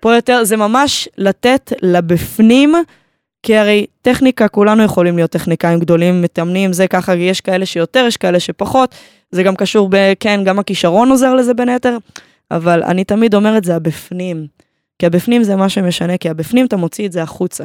פה יותר, זה ממש לתת לבפנים, כי הרי טכניקה, כולנו יכולים להיות טכניקאים גדולים, מתאמנים, זה ככה, יש כאלה שיותר, יש כאלה שפחות, זה גם קשור ב... כן, גם הכישרון עוזר לזה בין היתר, אבל אני תמיד אומרת, זה הבפנים. כי הבפנים זה מה שמשנה, כי הבפנים אתה מוציא את זה החוצה.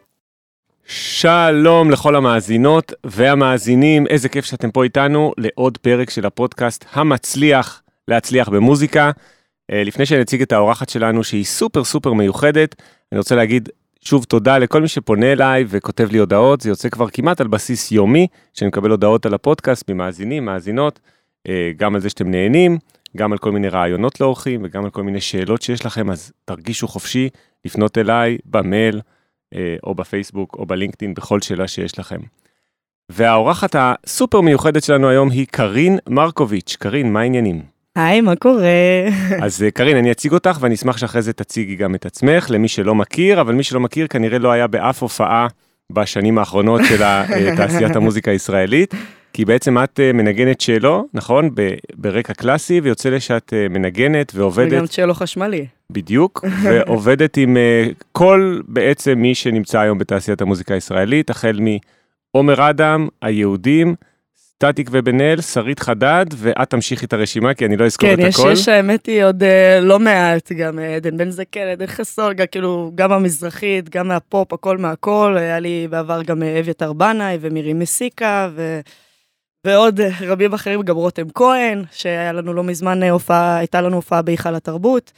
שלום לכל המאזינות והמאזינים, איזה כיף שאתם פה איתנו לעוד פרק של הפודקאסט המצליח להצליח במוזיקה. אה, לפני שנציג את האורחת שלנו שהיא סופר סופר מיוחדת, אני רוצה להגיד שוב תודה לכל מי שפונה אליי וכותב לי הודעות, זה יוצא כבר כמעט על בסיס יומי, שאני מקבל הודעות על הפודקאסט ממאזינים, מאזינות, אה, גם על זה שאתם נהנים, גם על כל מיני רעיונות לאורחים וגם על כל מיני שאלות שיש לכם, אז תרגישו חופשי לפנות אליי במייל. אה, או בפייסבוק או בלינקדאין, בכל שאלה שיש לכם. והאורחת הסופר מיוחדת שלנו היום היא קרין מרקוביץ'. קרין, מה העניינים? היי, מה קורה? אז אה, קרין, אני אציג אותך ואני אשמח שאחרי זה תציגי גם את עצמך, למי שלא מכיר, אבל מי שלא מכיר כנראה לא היה באף הופעה בשנים האחרונות של אה, תעשיית המוזיקה הישראלית. כי בעצם את מנגנת צ'לו, נכון? ברקע קלאסי, ויוצא לי שאת מנגנת ועובדת... וגם צ'לו חשמלי. בדיוק, ועובדת עם אה, כל בעצם מי שנמצא היום בתעשיית המוזיקה הישראלית, החל מעומר אדם, היהודים, סטטיק ובן אל, שרית חדד, ואת תמשיכי את הרשימה, כי אני לא אזכור כן, את הכל. כן, יש, האמת היא עוד לא מעט, גם עדן בן זקן, עדן חסון, כאילו, גם המזרחית, גם מהפופ, הכל מהכל, היה לי בעבר גם אביתר בנאי ומירי מסיקה, ו... ועוד רבים אחרים, גם רותם כהן, שהיה לנו לא מזמן הופעה, הייתה לנו הופעה בהיכל התרבות.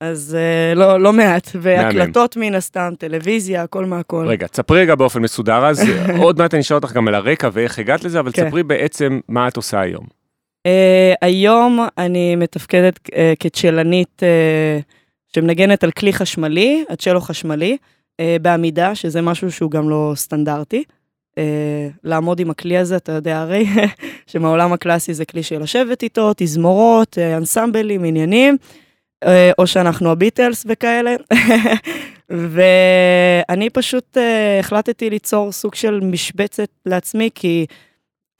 אז uh, לא, לא מעט, והקלטות מן הסתם, טלוויזיה, הכל מהכל. רגע, תספרי רגע באופן מסודר, אז עוד מעט אני אשאל אותך גם על הרקע ואיך הגעת לזה, אבל כן. תספרי בעצם מה את עושה היום. Uh, היום אני מתפקדת uh, כצ'לנית uh, שמנגנת על כלי חשמלי, הצ'לו חשמלי, uh, בעמידה, שזה משהו שהוא גם לא סטנדרטי. אה, לעמוד עם הכלי הזה, אתה יודע הרי, שמעולם הקלאסי זה כלי של לשבת איתו, תזמורות, אה, אנסמבלים, עניינים, או שאנחנו הביטלס וכאלה. ואני פשוט אה, החלטתי ליצור סוג של משבצת לעצמי, כי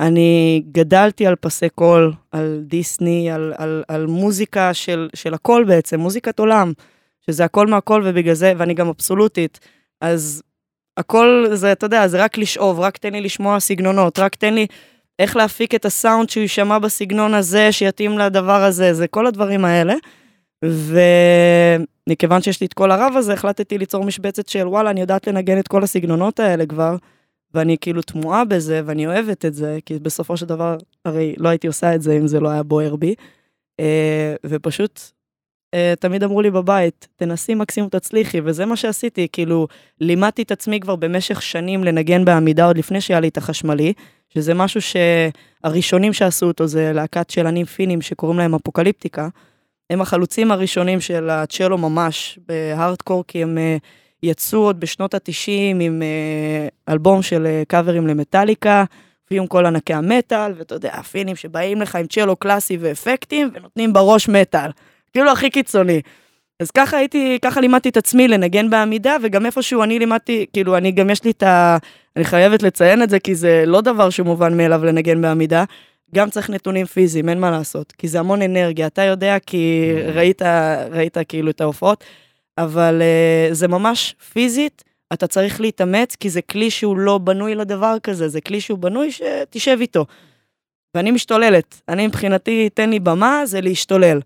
אני גדלתי על פסי קול, על דיסני, על, על, על מוזיקה של, של הכל בעצם, מוזיקת עולם, שזה הכל מהכל ובגלל זה, ואני גם אבסולוטית. אז הכל זה, אתה יודע, זה רק לשאוב, רק תן לי לשמוע סגנונות, רק תן לי איך להפיק את הסאונד שהוא יישמע בסגנון הזה, שיתאים לדבר הזה, זה כל הדברים האלה. ומכיוון שיש לי את כל הרב הזה, החלטתי ליצור משבצת של וואלה, אני יודעת לנגן את כל הסגנונות האלה כבר, ואני כאילו תמוהה בזה, ואני אוהבת את זה, כי בסופו של דבר, הרי לא הייתי עושה את זה אם זה לא היה בוער בי. אה, ופשוט uh, תמיד אמרו לי בבית, תנסי מקסימום תצליחי, וזה מה שעשיתי, כאילו, לימדתי את עצמי כבר במשך שנים לנגן בעמידה עוד לפני שהיה לי את החשמלי, שזה משהו שהראשונים שעשו אותו זה להקת שלנים פינים שקוראים להם אפוקליפטיקה. הם החלוצים הראשונים של הצ'לו ממש בהארדקור, כי הם uh, יצאו עוד בשנות ה-90 עם uh, אלבום של uh, קאברים למטאליקה, ועם כל ענקי המטאל, ואתה יודע, הפינים שבאים לך עם צ'לו קלאסי ואפקטים, ונותנים בראש מטאל. כאילו הכי קיצוני. אז ככה הייתי, ככה לימדתי את עצמי לנגן בעמידה, וגם איפשהו אני לימדתי, כאילו, אני גם יש לי את ה... אני חייבת לציין את זה, כי זה לא דבר שמובן מאליו לנגן בעמידה. גם צריך נתונים פיזיים, אין מה לעשות, כי זה המון אנרגיה. אתה יודע כי ראית, ראית כאילו את ההופעות, אבל uh, זה ממש פיזית, אתה צריך להתאמץ, כי זה כלי שהוא לא בנוי לדבר כזה, זה כלי שהוא בנוי שתשב איתו. ואני משתוללת. אני מבחינתי, תן לי במה, זה להשתולל.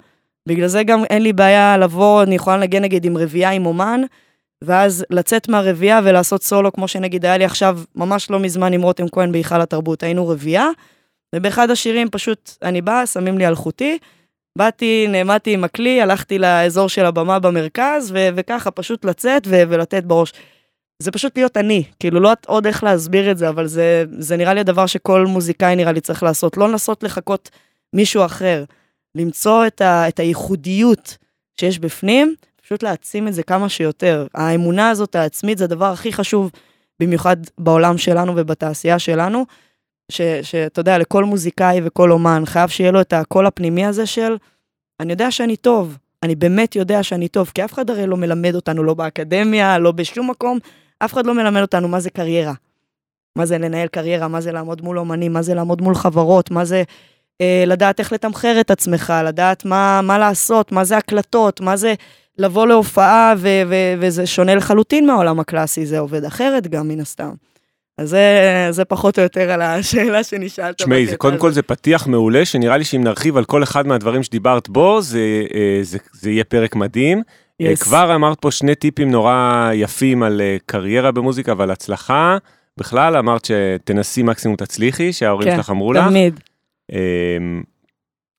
בגלל זה גם אין לי בעיה לבוא, אני יכולה לנגן נגיד עם רביעייה עם אומן, ואז לצאת מהרביעייה ולעשות סולו, כמו שנגיד היה לי עכשיו, ממש לא מזמן עם רותם כהן בהיכל התרבות, היינו רביעייה, ובאחד השירים פשוט אני באה, שמים לי אלחוטי, באתי, נעמדתי עם הכלי, הלכתי לאזור של הבמה במרכז, ו- וככה פשוט לצאת ו- ולתת בראש. זה פשוט להיות אני, כאילו לא עוד איך להסביר את זה, אבל זה, זה נראה לי הדבר שכל מוזיקאי נראה לי צריך לעשות, לא לנסות לחכות מישהו אחר. למצוא את, ה, את הייחודיות שיש בפנים, פשוט להעצים את זה כמה שיותר. האמונה הזאת העצמית זה הדבר הכי חשוב, במיוחד בעולם שלנו ובתעשייה שלנו, שאתה יודע, לכל מוזיקאי וכל אומן חייב שיהיה לו את הקול הפנימי הזה של, אני יודע שאני טוב, אני באמת יודע שאני טוב, כי אף אחד הרי לא מלמד אותנו, לא באקדמיה, לא בשום מקום, אף אחד לא מלמד אותנו מה זה קריירה. מה זה לנהל קריירה, מה זה לעמוד מול אומנים, מה זה לעמוד מול חברות, מה זה אה, לדעת איך לתמחר את עצמך, לדעת מה, מה לעשות, מה זה הקלטות, מה זה לבוא להופעה, ו- ו- וזה שונה לחלוטין מהעולם הקלאסי, זה עובד אחרת גם מן הסתם. אז זה, זה פחות או יותר על השאלה שנשאלת. תשמעי, זה קודם כל זה פתיח מעולה, שנראה לי שאם נרחיב על כל אחד מהדברים שדיברת בו, זה, אה, זה, זה יהיה פרק מדהים. Yes. אה, כבר אמרת פה שני טיפים נורא יפים על אה, קריירה במוזיקה ועל הצלחה. בכלל, אמרת שתנסי מקסימום תצליחי, שההורים כן, שלך אמרו לך. כן, תמיד.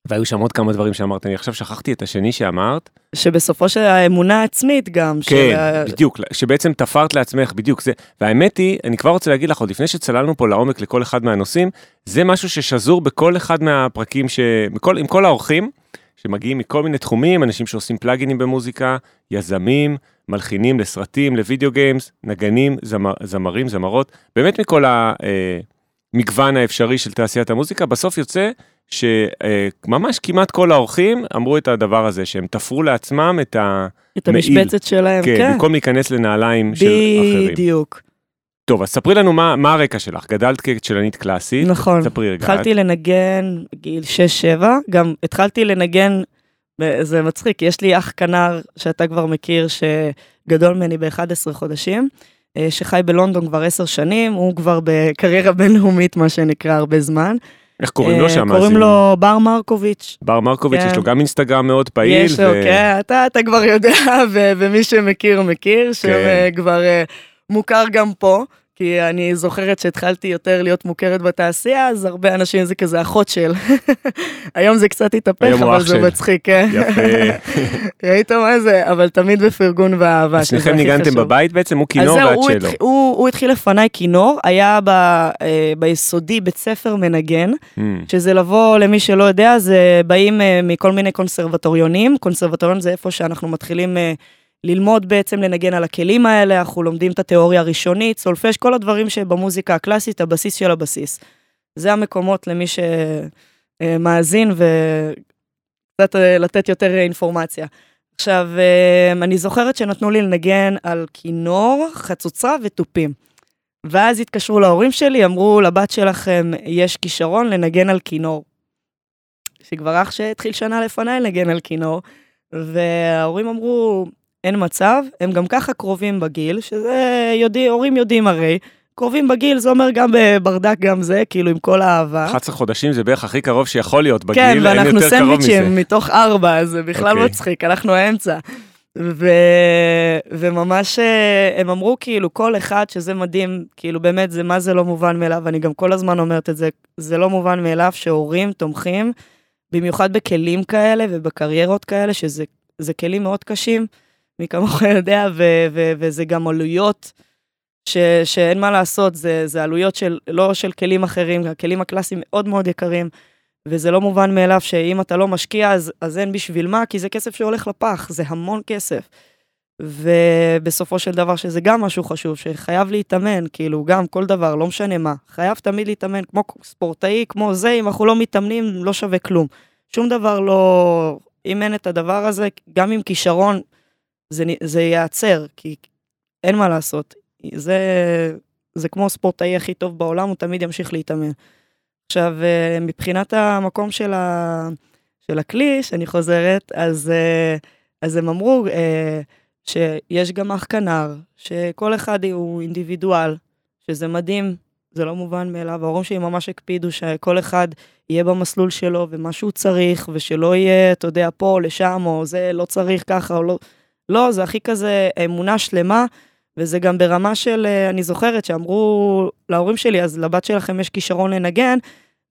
והיו שם עוד כמה דברים שאמרת, אני עכשיו שכחתי את השני שאמרת. שבסופו של האמונה העצמית גם. כן, של... בדיוק, שבעצם תפרת לעצמך, בדיוק זה. והאמת היא, אני כבר רוצה להגיד לך, עוד לפני שצללנו פה לעומק לכל אחד מהנושאים, זה משהו ששזור בכל אחד מהפרקים, ש... בכל, עם כל האורחים, שמגיעים מכל מיני תחומים, אנשים שעושים פלאגינים במוזיקה, יזמים, מלחינים לסרטים, לוידאו גיימס, נגנים, זמר, זמרים, זמרות, באמת מכל המגוון אה, האפשרי של תעשיית המוזיקה, בסוף יוצא שממש כמעט כל האורחים אמרו את הדבר הזה, שהם תפרו לעצמם את המעיל. את המשבצת שלהם, כן. כן, במקום להיכנס לנעליים של אחרים. בדיוק. טוב, אז ספרי לנו מה, מה הרקע שלך. גדלת כצ'לנית קלאסית. נכון. ספרי רגע. התחלתי לנגן בגיל 6-7, גם התחלתי לנגן, זה מצחיק, יש לי אח כנר שאתה כבר מכיר, שגדול ממני ב-11 חודשים, אה, שחי בלונדון כבר 10 שנים, הוא כבר בקריירה בינלאומית, מה שנקרא, הרבה זמן. איך קוראים לו שם? קוראים לו בר מרקוביץ'. בר מרקוביץ', יש לו כן. גם אינסטגרם מאוד פעיל. יש לו, כן, אתה כבר יודע, ומי שמכיר, מכיר, שכבר אה, מוכר גם פה. כי אני זוכרת שהתחלתי יותר להיות מוכרת בתעשייה, אז הרבה אנשים זה כזה אחות של. היום זה קצת התהפך, אבל זה מצחיק, כן. יפה. ראית מה זה? אבל תמיד בפרגון ואהבה, שזה הכי חשוב. שניכם ניגנתם בבית בעצם? הוא כינור ואת שלו. הוא, הוא התחיל לפניי כינור, היה אה, ביסודי בית ספר מנגן, mm. שזה לבוא, למי שלא יודע, זה באים אה, מכל מיני קונסרבטוריונים, קונסרבטוריון זה איפה שאנחנו מתחילים... אה, ללמוד בעצם לנגן על הכלים האלה, אנחנו לומדים את התיאוריה הראשונית, סולפש, כל הדברים שבמוזיקה הקלאסית, הבסיס של הבסיס. זה המקומות למי שמאזין וקצת אה, לתת יותר אינפורמציה. עכשיו, אה, אני זוכרת שנתנו לי לנגן על כינור, חצוצרה ותופים. ואז התקשרו להורים שלי, אמרו, לבת שלכם יש כישרון לנגן על כינור. שכבר אח שהתחיל שנה לפניי לנגן על כינור, וההורים אמרו, אין מצב, הם גם ככה קרובים בגיל, שזה יודע, הורים יודעים הרי. קרובים בגיל, זה אומר גם בברדק גם זה, כאילו עם כל האהבה. 11 חודשים זה בערך הכי קרוב שיכול להיות בגיל, כן, ואנחנו סנדוויצ'ים מתוך ארבע, אז זה בכלל okay. אוקיי. מצחיק, אנחנו האמצע. ו... וממש אה, הם אמרו כאילו כל אחד שזה מדהים, כאילו באמת זה מה זה לא מובן מאליו, אני גם כל הזמן אומרת את זה, זה לא מובן מאליו שהורים תומכים, במיוחד בכלים כאלה ובקריירות כאלה, שזה כלים מאוד קשים. מי כמוך יודע, ו- ו- וזה גם עלויות ש- שאין מה לעשות, זה, זה עלויות של, לא של כלים אחרים, הכלים הקלאסיים מאוד מאוד יקרים, וזה לא מובן מאליו שאם אתה לא משקיע, אז, אז אין בשביל מה, כי זה כסף שהולך לפח, זה המון כסף. ובסופו של דבר, שזה גם משהו חשוב, שחייב להתאמן, כאילו, גם כל דבר, לא משנה מה, חייב תמיד להתאמן, כמו ספורטאי, כמו זה, אם אנחנו לא מתאמנים, לא שווה כלום. שום דבר לא... אם אין את הדבר הזה, גם עם כישרון, זה, זה ייעצר, כי אין מה לעשות. זה, זה כמו הספורטאי הכי טוב בעולם, הוא תמיד ימשיך להתאמן. עכשיו, אה, מבחינת המקום של, ה, של הכלי, שאני חוזרת, אז, אה, אז הם אמרו אה, שיש גם אח כנר, שכל אחד הוא אינדיבידואל, שזה מדהים, זה לא מובן מאליו. ההורים שלי ממש הקפידו שכל אחד יהיה במסלול שלו ומה שהוא צריך, ושלא יהיה, אתה יודע, פה או לשם, או זה לא צריך ככה, או לא... לא, זה הכי כזה אמונה שלמה, וזה גם ברמה של, אה, אני זוכרת שאמרו להורים שלי, אז לבת שלכם יש כישרון לנגן,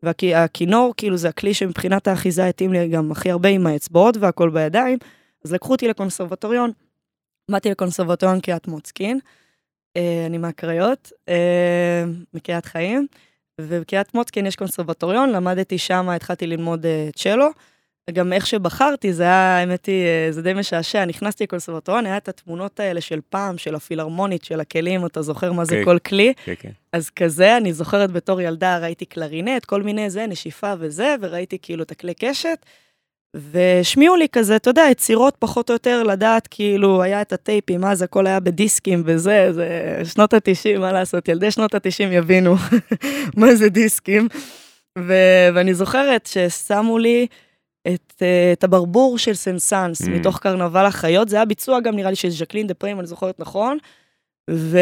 והכינור, כאילו זה הכלי שמבחינת האחיזה התאים לי גם הכי הרבה עם האצבעות והכל בידיים, אז לקחו אותי לקונסרבטוריון. באתי לקונסרבטוריון קריית מוצקין, אה, אני מהקריות, אה, מקריית חיים, ובקריית מוצקין יש קונסרבטוריון, למדתי שם, התחלתי ללמוד צ'לו. גם איך שבחרתי, זה היה, האמת היא, אה, זה די משעשע. נכנסתי לקונסרבטוריון, היה את התמונות האלה של פעם, של הפילהרמונית, של הכלים, אתה זוכר מה זה כן. כל כלי? כן, כן. אז כזה, אני זוכרת בתור ילדה, ראיתי קלרינט, כל מיני זה, נשיפה וזה, וראיתי כאילו את הכלי קשת. והשמיעו לי כזה, אתה יודע, יצירות פחות או יותר לדעת, כאילו, היה את הטייפים, אז הכל היה בדיסקים וזה, זה שנות ה-90, מה לעשות, ילדי שנות ה-90 יבינו מה זה דיסקים. ו- ואני זוכרת ששמו לי את, אה, את הברבור של סנסאנס, Mm. מתוך קרנבל החיות, זה היה ביצוע גם נראה לי של ז'קלין דו פרה, אני זוכרת נכון. ו...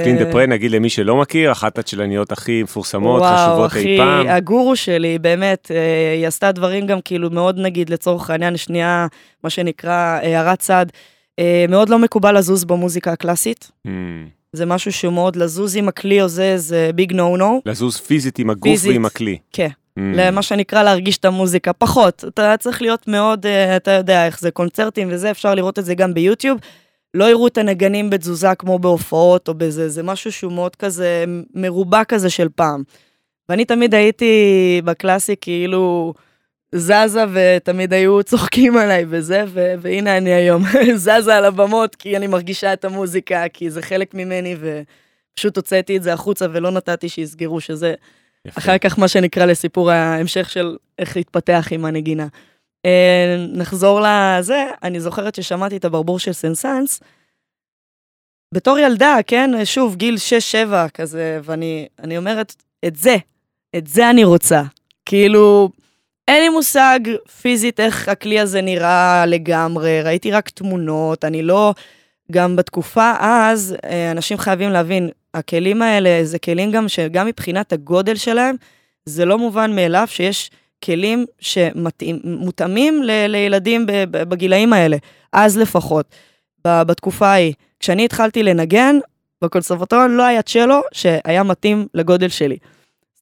ז'קלין דו פרה, נגיד למי שלא מכיר, אחת הצ'לניות הכי מפורסמות, וואו, חשובות אחי, אי פעם. הגורו שלי, באמת, אה, היא עשתה דברים גם כאילו מאוד, נגיד, לצורך העניין, שנייה, מה שנקרא הערת צד, אה, מאוד לא מקובל לזוז במוזיקה הקלאסית. Mm. זה משהו שהוא מאוד לזוז עם הכלי או זה, זה ביג נו נו. לזוז פיזית עם הגוף פיזית. ועם הכלי. כן. Mm. למה שנקרא להרגיש את המוזיקה, פחות. אתה צריך להיות מאוד, אה, אתה יודע איך זה, קונצרטים וזה, אפשר לראות את זה גם ביוטיוב. לא יראו את הנגנים בתזוזה כמו בהופעות או בזה, זה משהו שהוא מאוד כזה מרובע כזה של פעם. ואני תמיד הייתי בקלאסי כאילו זזה ותמיד היו צוחקים עליי וזה, ו- והנה אני היום זזה על הבמות כי אני מרגישה את המוזיקה, כי זה חלק ממני ופשוט הוצאתי את זה החוצה ולא נתתי שיסגרו שזה יפה. אחר כך מה שנקרא לסיפור ההמשך של איך להתפתח עם הנגינה. אה, נחזור לזה, אני זוכרת ששמעתי את הברבור של סנסאנס. בתור ילדה, כן, שוב, גיל 6-7 כזה, ואני אני אומרת, את זה, את זה אני רוצה. כאילו, אין לי מושג פיזית איך הכלי הזה נראה לגמרי, ראיתי רק תמונות, אני לא... גם בתקופה אז, אה, אנשים חייבים להבין, הכלים האלה זה כלים גם שגם מבחינת הגודל שלהם, זה לא מובן מאליו שיש כלים שמותאמים ל- לילדים בגילאים האלה, אז לפחות, בתקופה ההיא. כשאני התחלתי לנגן, בקונסרבטוריון לא היה צ'לו שהיה מתאים לגודל שלי.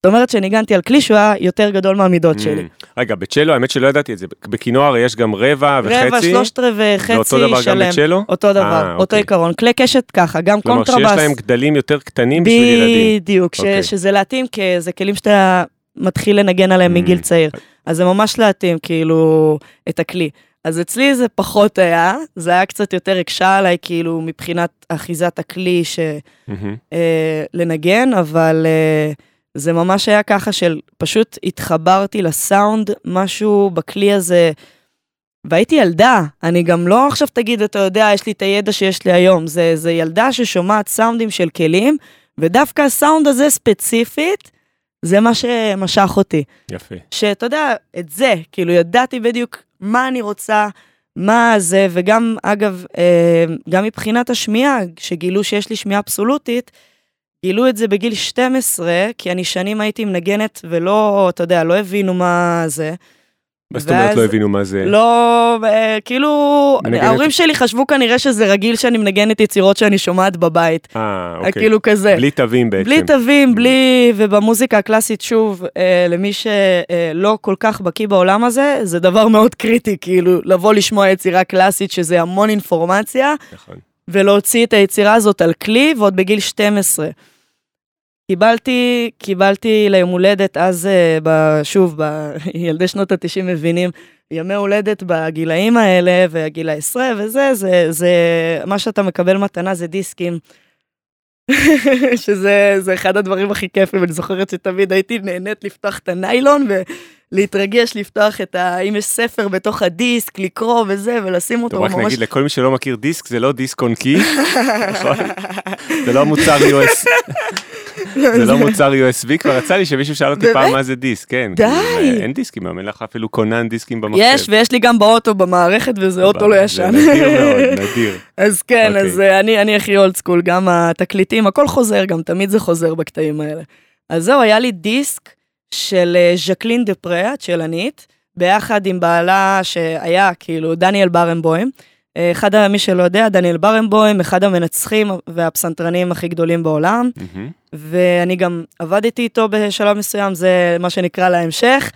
זאת אומרת שניגנתי על כלי שהוא היה יותר גדול מהמידות שלי. Mm. רגע, בצ'לו, האמת שלא ידעתי את זה. בכינור הרי יש גם רבע וחצי. רבע, שלושת רבעי, חצי, ואותו דבר גם שלם. בצ'לו? אותו דבר, אה, אותו אוקיי. עיקרון. כלי קשת ככה, גם כלומר קונטרבאס. שיש להם גדלים יותר קטנים בשביל ילדים. בדיוק, אוקיי. שזה להתאים, כי זה כלים שאתה מתחיל לנגן עליהם Mm. מגיל צעיר. אז זה ממש להתאים, כאילו, את הכלי. אז אצלי זה פחות היה, זה היה קצת יותר הקשה עליי, כאילו, מבחינת אחיזת הכלי ש... אה, לנגן, אבל אה, זה ממש היה ככה של פשוט התחברתי לסאונד, משהו בכלי הזה, והייתי ילדה, אני גם לא עכשיו תגיד, אתה יודע, יש לי את הידע שיש לי היום, זה, זה ילדה ששומעת סאונדים של כלים, ודווקא הסאונד הזה ספציפית, זה מה שמשך אותי. יפה. שאתה יודע, את זה, כאילו ידעתי בדיוק מה אני רוצה, מה זה, וגם, אגב, אה, גם מבחינת השמיעה, שגילו שיש לי שמיעה אבסולוטית, גילו את זה בגיל 12, כי אני שנים הייתי מנגנת ולא, אתה יודע, לא הבינו מה זה. מה זאת אומרת לא הבינו מה זה? לא, אה, כאילו, מנגנת- ההורים שלי חשבו כנראה שזה רגיל שאני מנגנת יצירות שאני שומעת בבית. אה, אוקיי. כאילו כזה. בלי תווים בעצם. בלי תווים, בלי... ובמוזיקה הקלאסית, שוב, אה, למי שלא כל כך בקיא בעולם הזה, זה דבר מאוד קריטי, כאילו, לבוא לשמוע יצירה קלאסית, שזה המון אינפורמציה, נכון. ולהוציא את היצירה הזאת על כלי, ועוד בגיל 12. קיבלתי, קיבלתי ליום הולדת, אז אה, שוב, ב, ילדי שנות ה-90 מבינים, ימי הולדת בגילאים האלה, והגיל העשרה וזה, זה, זה, מה שאתה מקבל מתנה זה דיסקים. שזה זה אחד הדברים הכי כיפים, אני זוכרת שתמיד הייתי נהנית לפתוח את הניילון ולהתרגש לפתוח את ה... אם יש ספר בתוך הדיסק, לקרוא וזה, ולשים אותו טוב, רק ממש... נגיד לכל מי שלא מכיר דיסק, זה לא דיסק און קי, נכון? זה לא מוצר US, זה לא מוצר USB, כבר יצא לי שמישהו שאל אותי? פעם מה זה דיסק, כן. די. כאילו, אין דיסקים, היום אין לך אפילו כונן דיסקים במחשב. יש, ויש לי גם באוטו במערכת, וזה אוטו לא זה ישן. נדיר מאוד, נדיר. אז כן, אוקיי. אז אה, אני, הכי old school, גם התקליטים, הכל חוזר, גם תמיד זה חוזר בקטעים האלה. אז זהו, היה לי דיסק של אה, ז'קלין דו פרה, הצ'לנית, ביחד עם בעלה שהיה כאילו דניאל בארנבוים. אה, אחד, ה- מי שלא יודע, דניאל בארנבוים, אחד המנצחים והפסנתרנים הכי גדולים בעולם, מהמם. ואני גם עבדתי איתו בשלב מסוים, זה מה שנקרא להמשך,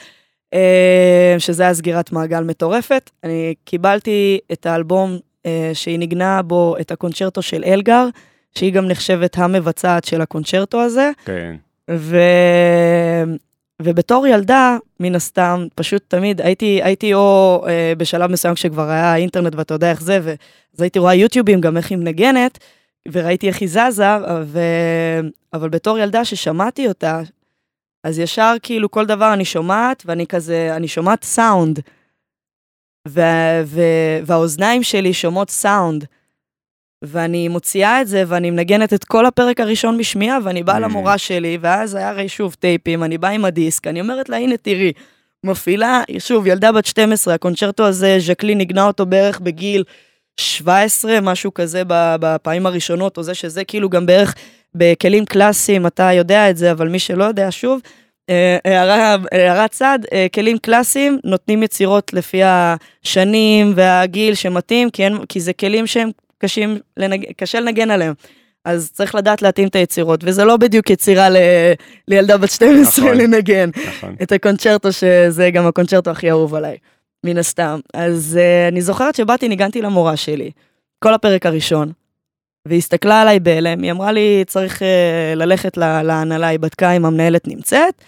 אה, שזה היה סגירת מעגל מטורפת. אני קיבלתי את האלבום אה, שהיא ניגנה בו את הקונצ'רטו של אלגר, שהיא גם נחשבת המבצעת של הקונצ'רטו הזה, כן. ובתור ילדה, מן הסתם, פשוט תמיד הייתי, הייתי או אה, בשלב מסוים כשכבר היה אינטרנט ואתה יודע איך זה, אז הייתי רואה יוטיובים גם איך היא מנגנת, וראיתי איך היא זזה, ו... אבל בתור ילדה ששמעתי אותה, אז ישר כאילו כל דבר אני שומעת, ואני כזה, אני שומעת סאונד. ו- ו- והאוזניים שלי שומעות סאונד. ואני מוציאה את זה, ואני מנגנת את כל הפרק הראשון בשמיעה, ואני באה mm. למורה שלי, ואז היה הרי שוב טייפים, אני באה עם הדיסק, אני אומרת לה, הנה תראי, מפעילה, שוב, ילדה בת 12, הקונצ'רטו הזה, ז'קלי ניגנה אותו בערך בגיל 17, משהו כזה בפעמים הראשונות, או זה שזה כאילו גם בערך בכלים קלאסיים, אתה יודע את זה, אבל מי שלא יודע, שוב, אה, הערת צד, אה, כלים קלאסיים נותנים יצירות לפי השנים והגיל שמתאים, כי, אין, כי זה כלים שהם קשים, לנג... קשה לנגן עליהם. אז צריך לדעת להתאים את היצירות, וזה לא בדיוק יצירה ל... לילדה בת 12 נכון, לנגן. נכון. את הקונצ'רטו, שזה גם הקונצ'רטו הכי אהוב עליי, מן הסתם. אז uh, אני זוכרת שבאתי, ניגנתי למורה שלי, כל הפרק הראשון, והיא הסתכלה עליי בהלם, היא אמרה לי, צריך uh, ללכת להנהלה, היא בדקה אם המנהלת נמצאת.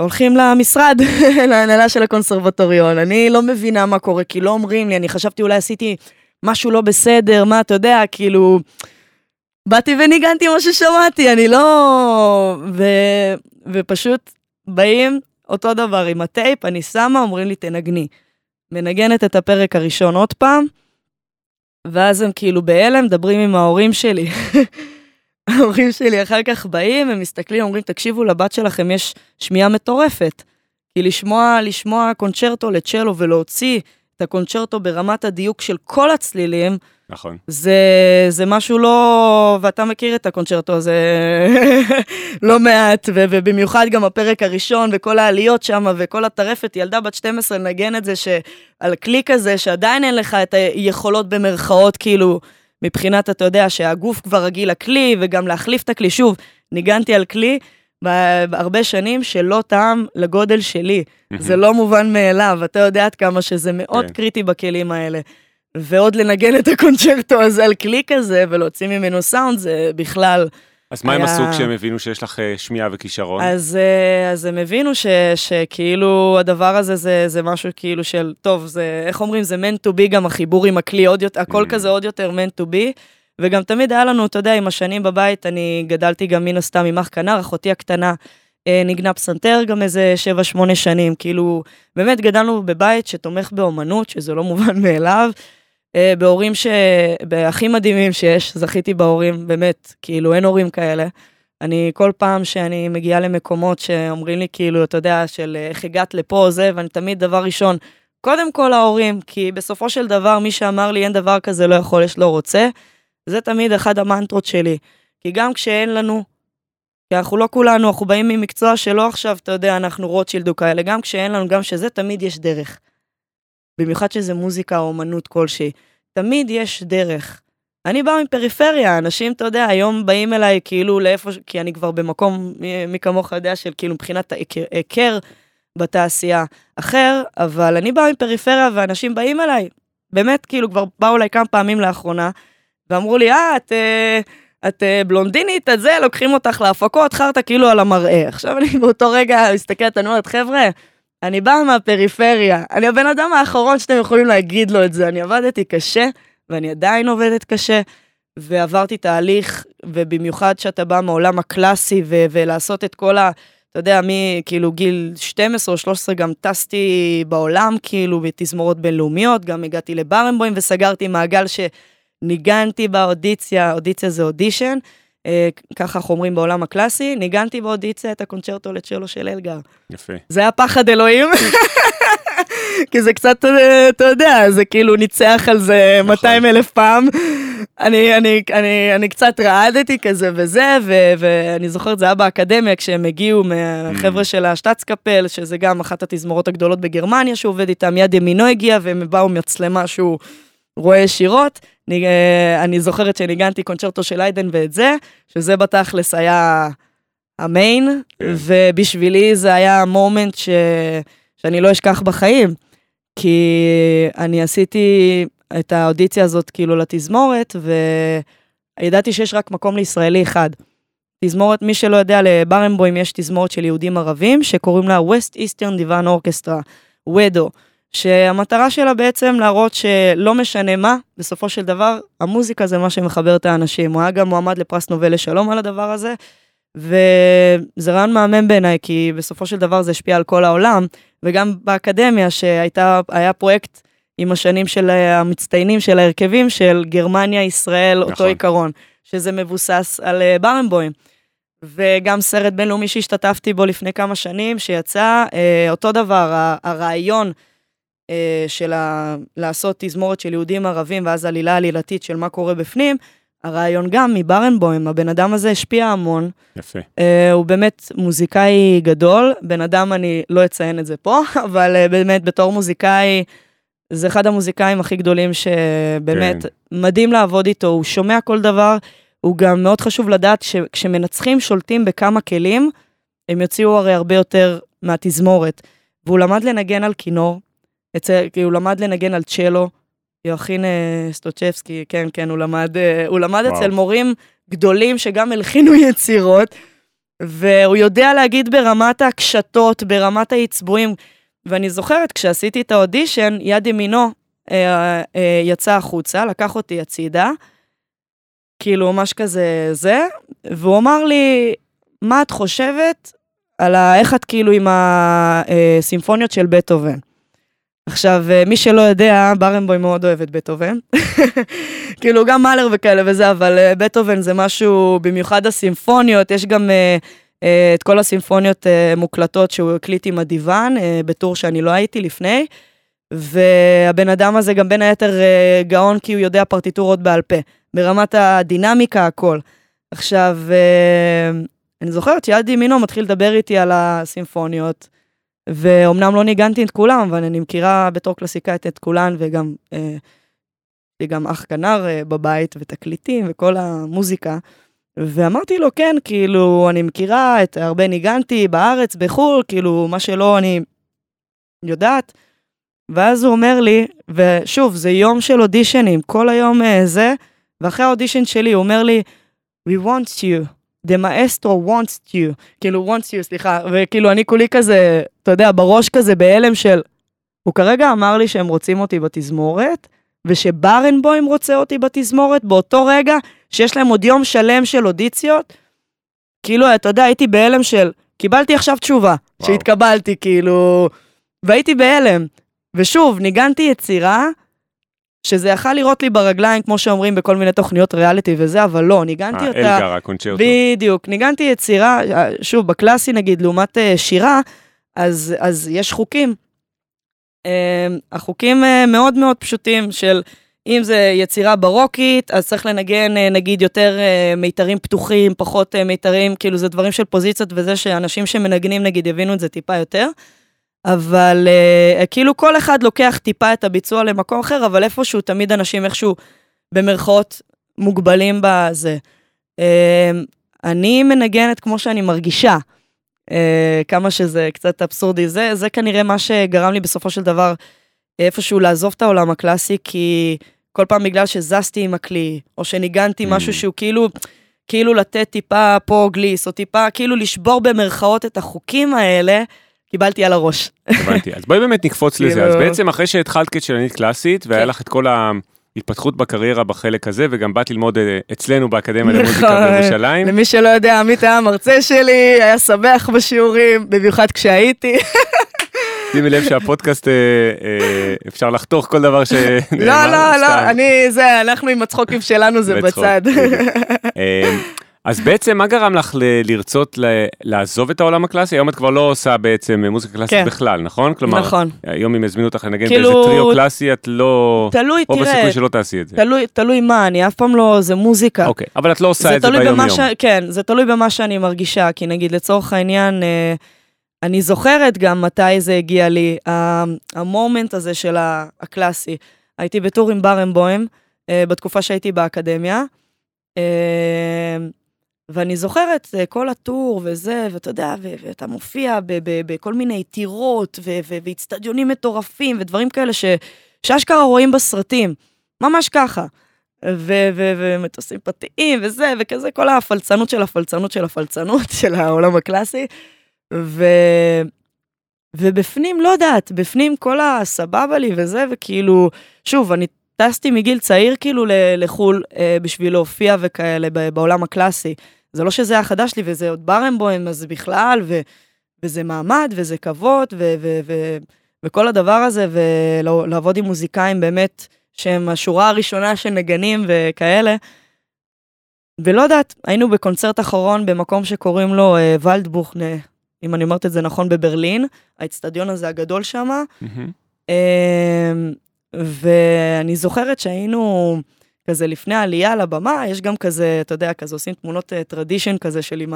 הולכים למשרד, להנהלה של הקונסרבטוריון. אני לא מבינה מה קורה, כי לא אומרים לי, אני חשבתי אולי עשיתי משהו לא בסדר, מה, אתה יודע, כאילו... באתי וניגנתי מה ששמעתי, אני לא... ו... ופשוט באים אותו דבר עם הטייפ, אני שמה, אומרים לי, תנגני. מנגנת את הפרק הראשון עוד פעם, ואז הם כאילו בהלם, מדברים עם ההורים שלי. ההורים שלי אחר כך באים, הם מסתכלים, אומרים, תקשיבו, לבת שלכם יש שמיעה מטורפת. כי לשמוע, לשמוע קונצ'רטו לצ'לו ולהוציא את הקונצ'רטו ברמת הדיוק של כל הצלילים, נכון. זה, זה משהו לא... ואתה מכיר את הקונצ'רטו הזה לא מעט, ו, ובמיוחד גם הפרק הראשון, וכל העליות שם, וכל הטרפת, ילדה בת 12 לנגן את זה, שעל כלי כזה, שעדיין אין לך את היכולות במרכאות, כאילו, מבחינת, אתה יודע, שהגוף כבר רגיל לכלי, וגם להחליף את הכלי. שוב, ניגנתי על כלי. בהרבה שנים שלא טעם לגודל שלי. זה לא מובן מאליו, אתה יודע עד כמה שזה מאוד כן. קריטי בכלים האלה. ועוד לנגן את הקונצ'רטו הזה על כלי כזה ולהוציא ממנו סאונד זה בכלל... אז מה היה... הם עשו כשהם הבינו שיש לך אה, שמיעה וכישרון? אז, אה, אז הם הבינו ש, שכאילו הדבר הזה זה, זה משהו כאילו של, טוב, זה, איך אומרים, זה meant to be גם החיבור עם הכלי, עוד יותר, הכל. כזה עוד יותר meant to be. וגם תמיד היה לנו, אתה יודע, עם השנים בבית, אני גדלתי גם מן הסתם עם אח כנר, אחותי הקטנה אה, ניגנה פסנתר גם איזה 7-8 שנים, כאילו, באמת גדלנו בבית שתומך באומנות, שזה לא מובן מאליו. אה, בהורים ש... בהכי מדהימים שיש, זכיתי בהורים, באמת, כאילו, אין הורים כאלה. אני כל פעם שאני מגיעה למקומות שאומרים לי, כאילו, אתה יודע, של איך הגעת לפה, זה, ואני תמיד, דבר ראשון, קודם כל ההורים, כי בסופו של דבר, מי שאמר לי אין דבר כזה, לא יכול, יש לא רוצה, זה תמיד אחד המנטרות שלי. כי גם כשאין לנו, כי אנחנו לא כולנו, אנחנו באים ממקצוע שלא עכשיו, אתה יודע, אנחנו רוטשילד או כאלה, גם כשאין לנו, גם שזה, תמיד יש דרך. במיוחד שזה מוזיקה או אומנות כלשהי. תמיד יש דרך. אני באה מפריפריה, אנשים, אתה יודע, היום באים אליי כאילו לאיפה, כי אני כבר במקום, מי כמוך יודע, של כאילו מבחינת היכר בתעשייה אחר, אבל אני באה מפריפריה ואנשים באים אליי, באמת, כאילו כבר באו אליי כמה פעמים לאחרונה, ואמרו לי, אה, את, אה, את אה, בלונדינית, את זה, לוקחים אותך להפקות, חרטא כאילו על המראה. עכשיו אני באותו רגע מסתכלת, אני אומרת, חבר'ה, אני באה מהפריפריה, אני הבן אדם האחרון שאתם יכולים להגיד לו את זה, אני עבדתי קשה, ואני עדיין עובדת קשה, ועברתי תהליך, ובמיוחד שאתה בא מהעולם הקלאסי, ו- ולעשות את כל ה... אתה יודע, מכאילו גיל 12 או 13 גם טסתי בעולם, כאילו, בתזמורות בינלאומיות, גם הגעתי לברנבוים וסגרתי מעגל ש... ניגנתי באודיציה, אודיציה זה אודישן, אה, ככה אנחנו אומרים בעולם הקלאסי, ניגנתי באודיציה את הקונצ'רטו לצ'לו של אלגר. יפה. זה היה פחד אלוהים, כי זה קצת, אה, אתה יודע, זה כאילו ניצח על זה 200 נכון. אלף פעם. אני, אני, אני, אני קצת רעדתי כזה וזה, ו, ואני זוכרת, זה היה באקדמיה כשהם הגיעו מהחבר'ה mm. של השטאצקפל, שזה גם אחת התזמורות הגדולות בגרמניה שהוא עובד איתם, יד ימינו הגיע, והם באו מצלמה שהוא רואה ישירות. אני, אה, אני זוכרת שניגנתי קונצ'רטו של איידן ואת זה, שזה בתכלס היה המיין, כן. ובשבילי זה היה מומנט ש... שאני לא אשכח בחיים. כי אני עשיתי את האודיציה הזאת כאילו לתזמורת, וידעתי שיש רק מקום לישראלי אחד. תזמורת, מי שלא יודע, לברנבוים יש תזמורת של יהודים ערבים, שקוראים לה West Eastern Divan Orchestra, WEDO, שהמטרה שלה בעצם להראות שלא משנה מה, בסופו של דבר, המוזיקה זה מה שמחבר את האנשים. הוא היה גם מועמד לפרס נובל לשלום על הדבר הזה, וזה רעיון מהמם בעיניי, כי בסופו של דבר זה השפיע על כל העולם, וגם באקדמיה, שהיה פרויקט עם השנים של המצטיינים של ההרכבים של גרמניה, ישראל, נכון. אותו עיקרון, שזה מבוסס על אה, ברנבוים. וגם סרט בינלאומי שהשתתפתי בו לפני כמה שנים, שיצא, אה, אותו דבר, הרעיון אה, של ה... לעשות תזמורת של יהודים ערבים, ואז עלילה עלילתית של מה קורה בפנים, הרעיון גם מברנבוים, הבן אדם הזה השפיע המון. יפה. Uh, הוא באמת מוזיקאי גדול, בן אדם, אני לא אציין את זה פה, אבל uh, באמת בתור מוזיקאי, זה אחד המוזיקאים הכי גדולים שבאמת כן. מדהים לעבוד איתו, הוא שומע כל דבר, הוא גם מאוד חשוב לדעת שכשמנצחים שולטים בכמה כלים, הם יוציאו הרי הרבה יותר מהתזמורת. והוא למד לנגן על כינור, הוא למד לנגן על צ'לו, יואכין אה, סטוצ'בסקי, כן, כן, הוא למד, אה, הוא למד אצל מורים גדולים שגם הלחינו יצירות, והוא יודע להגיד ברמת הקשתות, ברמת העצבועים. ואני זוכרת, כשעשיתי את האודישן, יד ימינו אה, אה, יצא החוצה, לקח אותי הצידה, כאילו ממש כזה זה, והוא אמר לי, מה את חושבת על ה, איך את כאילו עם הסימפוניות אה, של בטהובן? עכשיו, אה, מי שלא יודע, ברנבוי מאוד אוהב את בטהובן. כאילו, גם מאלר וכאלה וזה, אבל אה, בטהובן זה משהו, במיוחד הסימפוניות, יש גם uh, את כל הסימפוניות מוקלטות שהוא הקליט עם הדיוון, בטור שאני לא הייתי לפני, והבן אדם הזה גם בין היתר גאון כי הוא יודע פרטיטורות בעל פה, ברמת הדינמיקה, הכל. עכשיו, אני זוכרת שיד ימינו מתחיל לדבר איתי על הסימפוניות. ואומנם לא ניגנתי את כולם, אבל אני מכירה בתור קלסיקאית את כולן, וגם, אה, גם אח כנר אה, בבית, ותקליטים, וכל המוזיקה. ואמרתי לו, כן, כאילו, אני מכירה את הרבה ניגנתי בארץ, בחו"ל, כאילו, מה שלא אני יודעת. ואז הוא אומר לי, ושוב, זה יום של אודישנים, כל היום אה, זה, ואחרי האודישן שלי הוא אומר לי, We want you. The maestro wants you, כאילו wants you, סליחה, וכאילו אני כולי כזה, אתה יודע, בראש כזה בהלם של, הוא כרגע אמר לי שהם רוצים אותי בתזמורת, ושברנבוים רוצה אותי בתזמורת, באותו רגע שיש להם עוד יום שלם של אודיציות, כאילו, אתה יודע, הייתי בהלם של, קיבלתי עכשיו תשובה, וואו. שהתקבלתי, כאילו, והייתי בהלם. ושוב, ניגנתי יצירה, שזה יכל לראות לי ברגליים, כמו שאומרים בכל מיני תוכניות ריאליטי וזה, אבל לא, ניגנתי 아, אותה... אלגר, הקונצ'רטו. בדיוק, ניגנתי יצירה, שוב, בקלאסי נגיד, לעומת uh, שירה, אז, אז יש חוקים. Uh, החוקים מאוד מאוד פשוטים של אם זה יצירה ברוקית, אז צריך לנגן נגיד יותר מיתרים פתוחים, פחות מיתרים, כאילו זה דברים של פוזיציות וזה שאנשים שמנגנים נגיד יבינו את זה טיפה יותר. אבל uh, כאילו כל אחד לוקח טיפה את הביצוע למקום אחר, אבל איפשהו תמיד אנשים איכשהו במרכאות מוגבלים בזה. Uh, אני מנגנת כמו שאני מרגישה, uh, כמה שזה קצת אבסורדי. זה, זה כנראה מה שגרם לי בסופו של דבר איפשהו לעזוב את העולם הקלאסי, כי כל פעם בגלל שזזתי עם הכלי, או שניגנתי mm. משהו שהוא כאילו... כאילו לתת טיפה פה גליס, או טיפה כאילו לשבור במרכאות את החוקים האלה, קיבלתי על הראש. הבנתי, אז בואי באמת נקפוץ לזה. אז כאילו- בעצם אחרי שהתחלת כצ'לנית קלאסית, והיה כן. לך את כל ההתפתחות בקריירה בחלק הזה, וגם באת ללמוד אה, אצלנו באקדמיה למוזיקה נכון. בירושלים. למי שלא יודע, עמית היה מרצה שלי, היה שמח בשיעורים, במיוחד כשהייתי. שימי לב שהפודקאסט אה, אה, אפשר לחתוך כל דבר שנאמר. לא, לא, לא, אני, זה, אנחנו עם הצחוקים שלנו, זה בצד. אז בעצם מה גרם לך ל- לרצות ל- לעזוב את העולם הקלאסי? היום את כבר לא עושה בעצם מוזיקה קלאסית כן. בכלל, נכון? כלומר, נכון. היום אם יזמינו אותך לנגן כאילו... באיזה טריו קלאסי, את לא... תלוי, תראה. או בסיכוי שלא תעשי את זה. תלוי, תלוי מה, אני אף פעם לא, זה מוזיקה. אוקיי, אבל את לא עושה את זה ביום-יום. ש... כן, זה תלוי במה שאני מרגישה, כי נגיד לצורך העניין, אה, אני זוכרת גם מתי זה הגיע לי, המומנט הזה של הקלאסי. הייתי בטור עם ברנבוים, אה, בתקופה שהייתי באקדמיה. אה, ואני זוכרת אה, כל הטור וזה, ואתה יודע, ואתה מופיע בכל מיני טירות ואיצטדיונים מטורפים ודברים כאלה ש, שאשכרה רואים בסרטים, ממש ככה. ו- ו- ומטוסים פרטיים וזה, וכזה כל הפלצנות של הפלצנות של הפלצנות של העולם הקלאסי. ו... ובפנים, לא יודעת, בפנים כל הסבבה לי וזה, וכאילו, שוב, אני טסתי מגיל צעיר כאילו לחו"ל אה, בשביל להופיע וכאלה בעולם הקלאסי. זה לא שזה היה חדש לי, וזה עוד ברנבוים, אז בכלל, ו, וזה מעמד, וזה כבוד, ו, ו, ו, וכל הדבר הזה, ולעבוד עם מוזיקאים באמת, שהם השורה הראשונה של נגנים וכאלה. ולא יודעת, היינו בקונצרט אחרון במקום שקוראים לו אה, ולדבוכנה, אם אני אומרת את זה נכון, בברלין, האצטדיון הזה הגדול שם. Mm-hmm. אה, ואני זוכרת שהיינו כזה לפני העלייה לבמה, יש גם כזה, אתה יודע, כזה עושים תמונות טרדישן אה, כזה של עם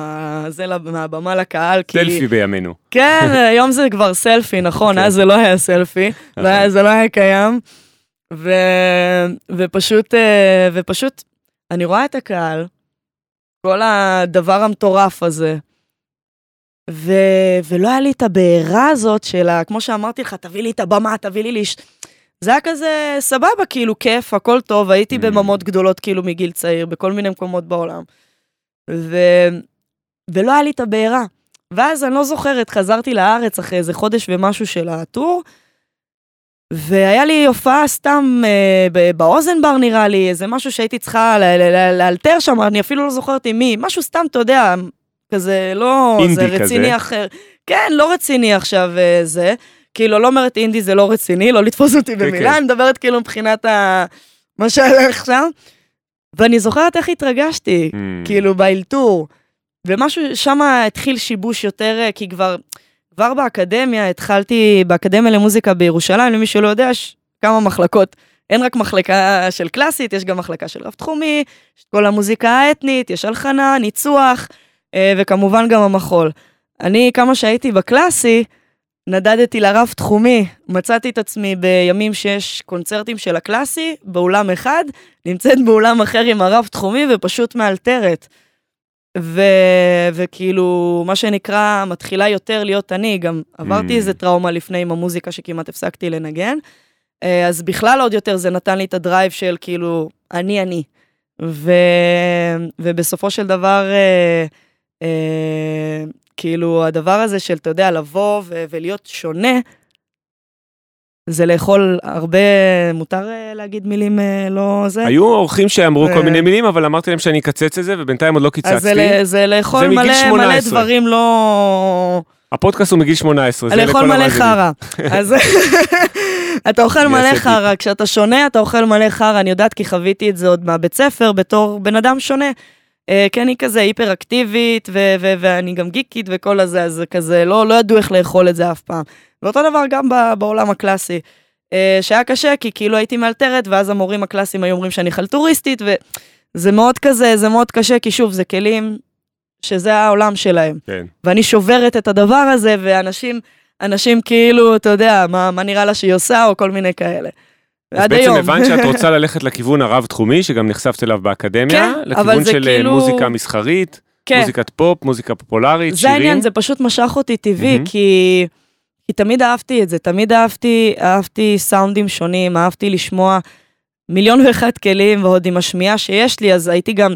זה מהבמה לקהל. סלפי כי... בימינו. כן, היום זה כבר סלפי, נכון, כן. אז זה לא היה סלפי, נכון. זה לא היה קיים. ו... ופשוט, אה, ופשוט, אני רואה את הקהל, כל הדבר המטורף הזה, ו... ולא היה לי את הבעירה הזאת של. כמו שאמרתי לך, תביא לי את הבמה, תביא לי לש... זה היה כזה סבבה, כאילו, כיף, הכל טוב, הייתי mm. בממות גדולות, כאילו, מגיל צעיר, בכל מיני מקומות בעולם. ו... ולא היה לי את הבעירה. ואז אני לא זוכרת, חזרתי לארץ אחרי איזה חודש ומשהו של הטור, והיה לי הופעה סתם אה, באוזן בר נראה לי, איזה משהו שהייתי צריכה לאלתר שם, אני אפילו לא זוכרת עם מי, משהו סתם, אתה יודע, כזה לא, זה רציני כזה. אחר. כן, לא רציני עכשיו אה, זה. כאילו, לא אומרת אינדי זה לא רציני, לא לתפוס אותי כן, במילה, כן. אני מדברת כאילו מבחינת ה... מה שהלך שם. ואני זוכרת איך התרגשתי, mm. כאילו, באלתור. ומשהו, שם התחיל שיבוש יותר, אה, כי כבר, כבר באקדמיה, התחלתי, באקדמיה למוזיקה בירושלים, למי שלא יודע, יש כמה מחלקות. אין רק מחלקה של קלאסית, יש גם מחלקה של רב-תחומי, יש כל המוזיקה האתנית, יש הלחנה, ניצוח, אה, וכמובן גם המחול. אני, כמה שהייתי בקלאסי, נדדתי לרב תחומי, מצאתי את עצמי בימים שיש קונצרטים של הקלאסי, באולם אחד, נמצאת באולם אחר עם הרב תחומי ופשוט מאלתרת. ו... וכאילו, מה שנקרא, מתחילה יותר להיות אני, גם עברתי mm. איזה טראומה לפני עם המוזיקה שכמעט הפסקתי לנגן, אה, אז בכלל עוד יותר זה נתן לי את הדרייב של כאילו, אני אני. ו... ובסופו של דבר, אה, אה, כאילו, הדבר הזה של, אתה יודע, לבוא ו- ולהיות שונה, זה לאכול הרבה, מותר אה, להגיד מילים אה, לא זה? היו אורחים שאמרו כל מיני מילים, אבל אמרתי להם שאני אקצץ את זה, ובינתיים עוד לא קיצצתי. אז זה, זה לאכול מלא, מלא דברים לא... הפודקאסט הוא מגיל 18, זה לכל מלא חרא. אז אתה אוכל מלא חרא, כשאתה שונה אתה אוכל מלא חרא, אני יודעת כי חוויתי את זה עוד מהבית ספר בתור בן אדם שונה. אה, כן, היא כזה היפר-אקטיבית, ואני גם גיקית וכל הזה, אז זה כזה, לא, לא ידעו איך לאכול את זה אף פעם. ואותו דבר גם בעולם הקלאסי, אה, שהיה קשה, כי כאילו הייתי מאלתרת, ואז המורים הקלאסיים היו אומרים שאני חלטוריסטית, וזה מאוד כזה, זה מאוד קשה, כי שוב, זה כלים שזה העולם שלהם. כן. ואני שוברת את הדבר הזה, ואנשים, אנשים כאילו, אתה יודע, מה, מה נראה לה שהיא עושה, או כל מיני כאלה. אז בעצם היום. הבנת שאת רוצה ללכת לכיוון הרב-תחומי, שגם נחשפת אליו באקדמיה, כן, לכיוון של כאילו... מוזיקה מסחרית, כן. מוזיקת פופ, מוזיקה פופולרית, זה שירים. זה העניין, זה פשוט משך אותי טבעי, mm-hmm. כי, כי תמיד אהבתי את זה, תמיד אהבתי, אהבתי סאונדים שונים, אהבתי לשמוע מיליון ואחד כלים, ועוד עם השמיעה שיש לי, אז הייתי גם...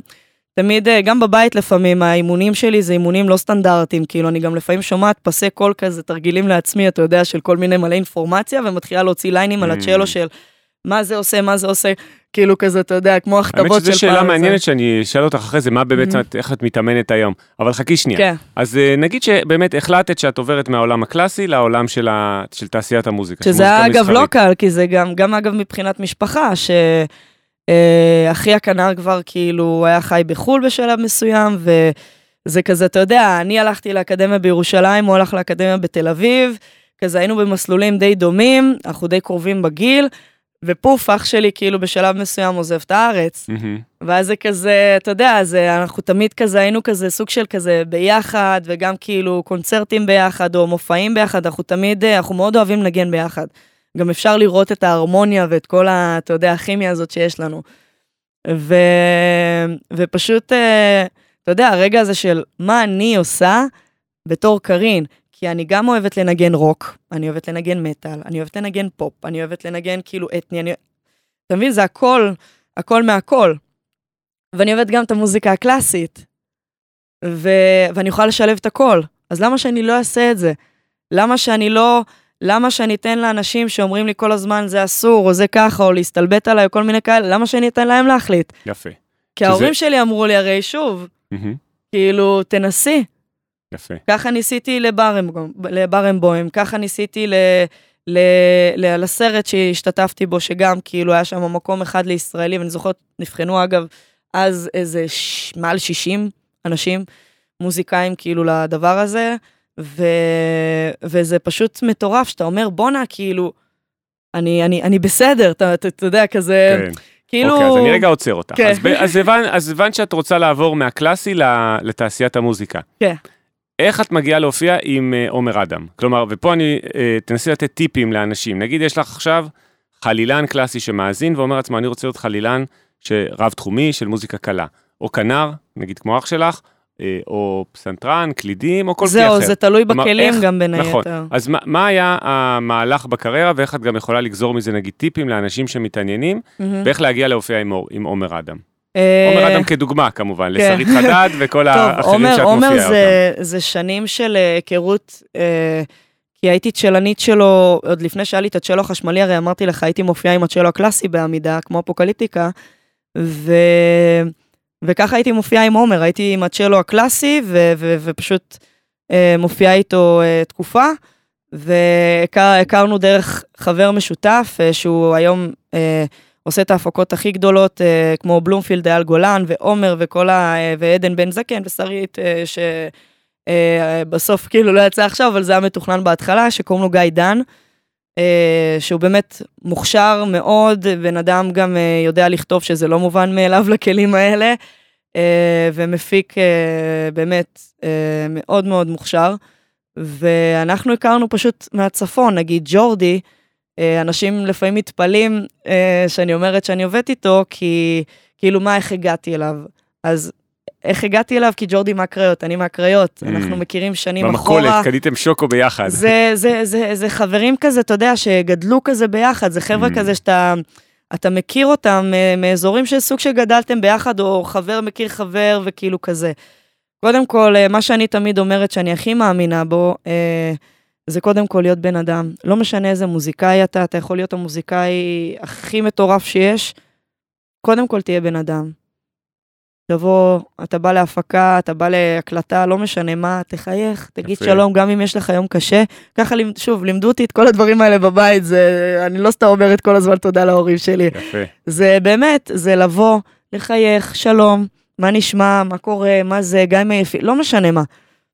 תמיד, אה, גם בבית לפעמים, האימונים שלי זה אימונים לא סטנדרטיים, כאילו אני גם לפעמים שומעת פסי קול כזה, תרגילים לעצמי, אתה יודע, של כל מיני מלא אינפורמציה, ומתחילה להוציא ליינים mm. על הצ'לו של מה זה עושה, מה זה עושה, כאילו כזה, אתה יודע, כמו הכתבות של פעם. האמת שזו שאלה מעניינת שאני אשאל אותך אחרי זה, מה באמת, mm-hmm. איך את מתאמנת היום. אבל חכי שנייה. כן. אז אה, נגיד שבאמת החלטת שאת עוברת מהעולם הקלאסי לעולם של, ה... של תעשיית המוזיקה. שזה אגב מסחרית. לא קל, כי זה גם, גם אגב מבחינת משפחה, שאחי אה, הכנר כבר כאילו היה חי בחו"ל בשלב מסוים, וזה כזה, אתה יודע, אני הלכתי לאקדמיה בירושלים, הוא הלך לאקדמיה בתל אביב, כזה היינו במסלולים די דומים, אנחנו די קרובים בגיל. ופוף, אח שלי כאילו בשלב מסוים עוזב את הארץ. Mm-hmm. ואז זה כזה, אתה יודע, זה, אנחנו תמיד כזה, היינו כזה סוג של כזה ביחד, וגם כאילו קונצרטים ביחד, או מופעים ביחד, אנחנו תמיד, אנחנו מאוד אוהבים לנגן ביחד. גם אפשר לראות את ההרמוניה ואת כל ה... אתה יודע, הכימיה הזאת שיש לנו. ו... ופשוט, אה, אתה יודע, הרגע הזה של מה אני עושה בתור קארין, כי אני גם אוהבת לנגן רוק, אני אוהבת לנגן מטאל, אני אוהבת לנגן פופ, אני אוהבת לנגן כאילו אתני, אני... אתה מבין? זה הכל, הכל מהכל. ואני אוהבת גם את המוזיקה הקלאסית, ו... ואני יכולה לשלב את הכל. אז למה שאני לא אעשה את זה? למה שאני לא... למה שאני אתן לאנשים שאומרים לי כל הזמן זה אסור, או זה ככה, או להסתלבט עליי, או כל מיני כאלה, למה שאני אתן להם להחליט? יפה. כי ההורים שלי אמרו לי, הרי שוב, מהמם. כאילו, תנסי. יפה. ככה ניסיתי לברמבוים, ככה ניסיתי ל, ל, ל, לסרט שהשתתפתי בו, שגם כאילו היה שם מקום אחד לישראלים, אני זוכרת, נבחנו אגב אז איזה ש, מעל 60 אנשים, מוזיקאים כאילו לדבר הזה, ו, וזה פשוט מטורף, שאתה אומר, בואנה, כאילו, אני, אני, אני בסדר, אתה, אתה, אתה יודע, כזה, כן. כאילו... אוקיי, אז אני רגע עוצר אותך. כן. אז ב- אז הבנ- אז הבנת שאת רוצה לעבור מהקלאסי לתעשיית המוזיקה. כן. איך את מגיעה להופיע עם אה, עומר אדם? כלומר, ופה אני, אה, תנסי לתת טיפים לאנשים. נגיד יש לך עכשיו חלילן קלאסי שמאזין ואומר לעצמו, אני רוצה להיות חלילן רב-תחומי של מוזיקה קלה. או כנר, נגיד כמו אח שלך, אה, או פסנתרן, קלידים, או כל כלי אחר. זהו, זה תלוי כלומר, בכלים איך- גם בין נכון. היתר. אז מה, מה היה המהלך בקריירה ואיך את גם יכולה לגזור מזה נגיד טיפים לאנשים שמתעניינים מהמם. ואיך להגיע להופיע עם, עם עומר אדם. אה, עומר אדם כדוגמה כמובן, כן. לשרית חדד וכל האחרים עומר, שאת עומר מופיעה זה, זה שנים של אה, היכרות, אה, כי הייתי צ'לנית שלו, עוד לפני שהיה לי את הצ'לו החשמלי, הרי אמרתי לך, הייתי מופיעה עם הצ'לו הקלאסי בעמידה, כמו אפוקליפטיקה, ו... וככה הייתי מופיעה עם עומר, הייתי עם הצ'לו הקלאסי, ו... ו... ופשוט אה, מופיעה איתו אה, תקופה, והכרנו דרך חבר משותף, אה, שהוא היום אה, עושה את ההפקות הכי גדולות, אה, כמו בלומפילד, אייל גולן, ועומר, וכל ה... אה, ועדן בן זקן, ושרית, אה, שבסוף כאילו לא יצא עכשיו, אבל זה היה מתוכנן בהתחלה, שקוראים לו גיא דן, אה, שהוא באמת מוכשר מאוד, בן אדם גם אה, יודע לכתוב שזה לא מובן מאליו לכלים האלה, אה, ומפיק אה, באמת אה, מאוד מאוד מוכשר. ואנחנו הכרנו פשוט מהצפון, נגיד ג'ורדי, אה, אנשים לפעמים מתפלאים אה, שאני אומרת שאני עובדת איתו, כי כאילו מה, איך הגעתי אליו? אז איך הגעתי אליו? כי ג'ורדי מהקריות, אני מהקריות, Mm. אנחנו מכירים שנים אחורה. במכולת, קניתם שוקו ביחד. זה, זה, זה, זה חברים כזה, אתה יודע, שגדלו כזה ביחד, זה חבר'ה Mm. כזה שאתה אתה מכיר אותם אה, מאזורים של סוג שגדלתם ביחד, או חבר מכיר חבר וכאילו כזה. קודם כל, אה, מה שאני תמיד אומרת שאני הכי מאמינה בו, אה, זה קודם כל להיות בן אדם. לא משנה איזה מוזיקאי אתה, אתה יכול להיות המוזיקאי הכי מטורף שיש, קודם כל תהיה בן אדם. תבוא, אתה בא להפקה, אתה בא להקלטה, לא משנה מה, תחייך, תגיד יפה. שלום, גם אם יש לך יום קשה. ככה, שוב, לימדו אותי את כל הדברים האלה בבית, זה, אני לא סתם אומרת כל הזמן תודה להורים שלי. יפה. זה באמת, זה לבוא, לחייך, שלום, מה נשמע, מה קורה, מה זה, גם אם לא משנה מה.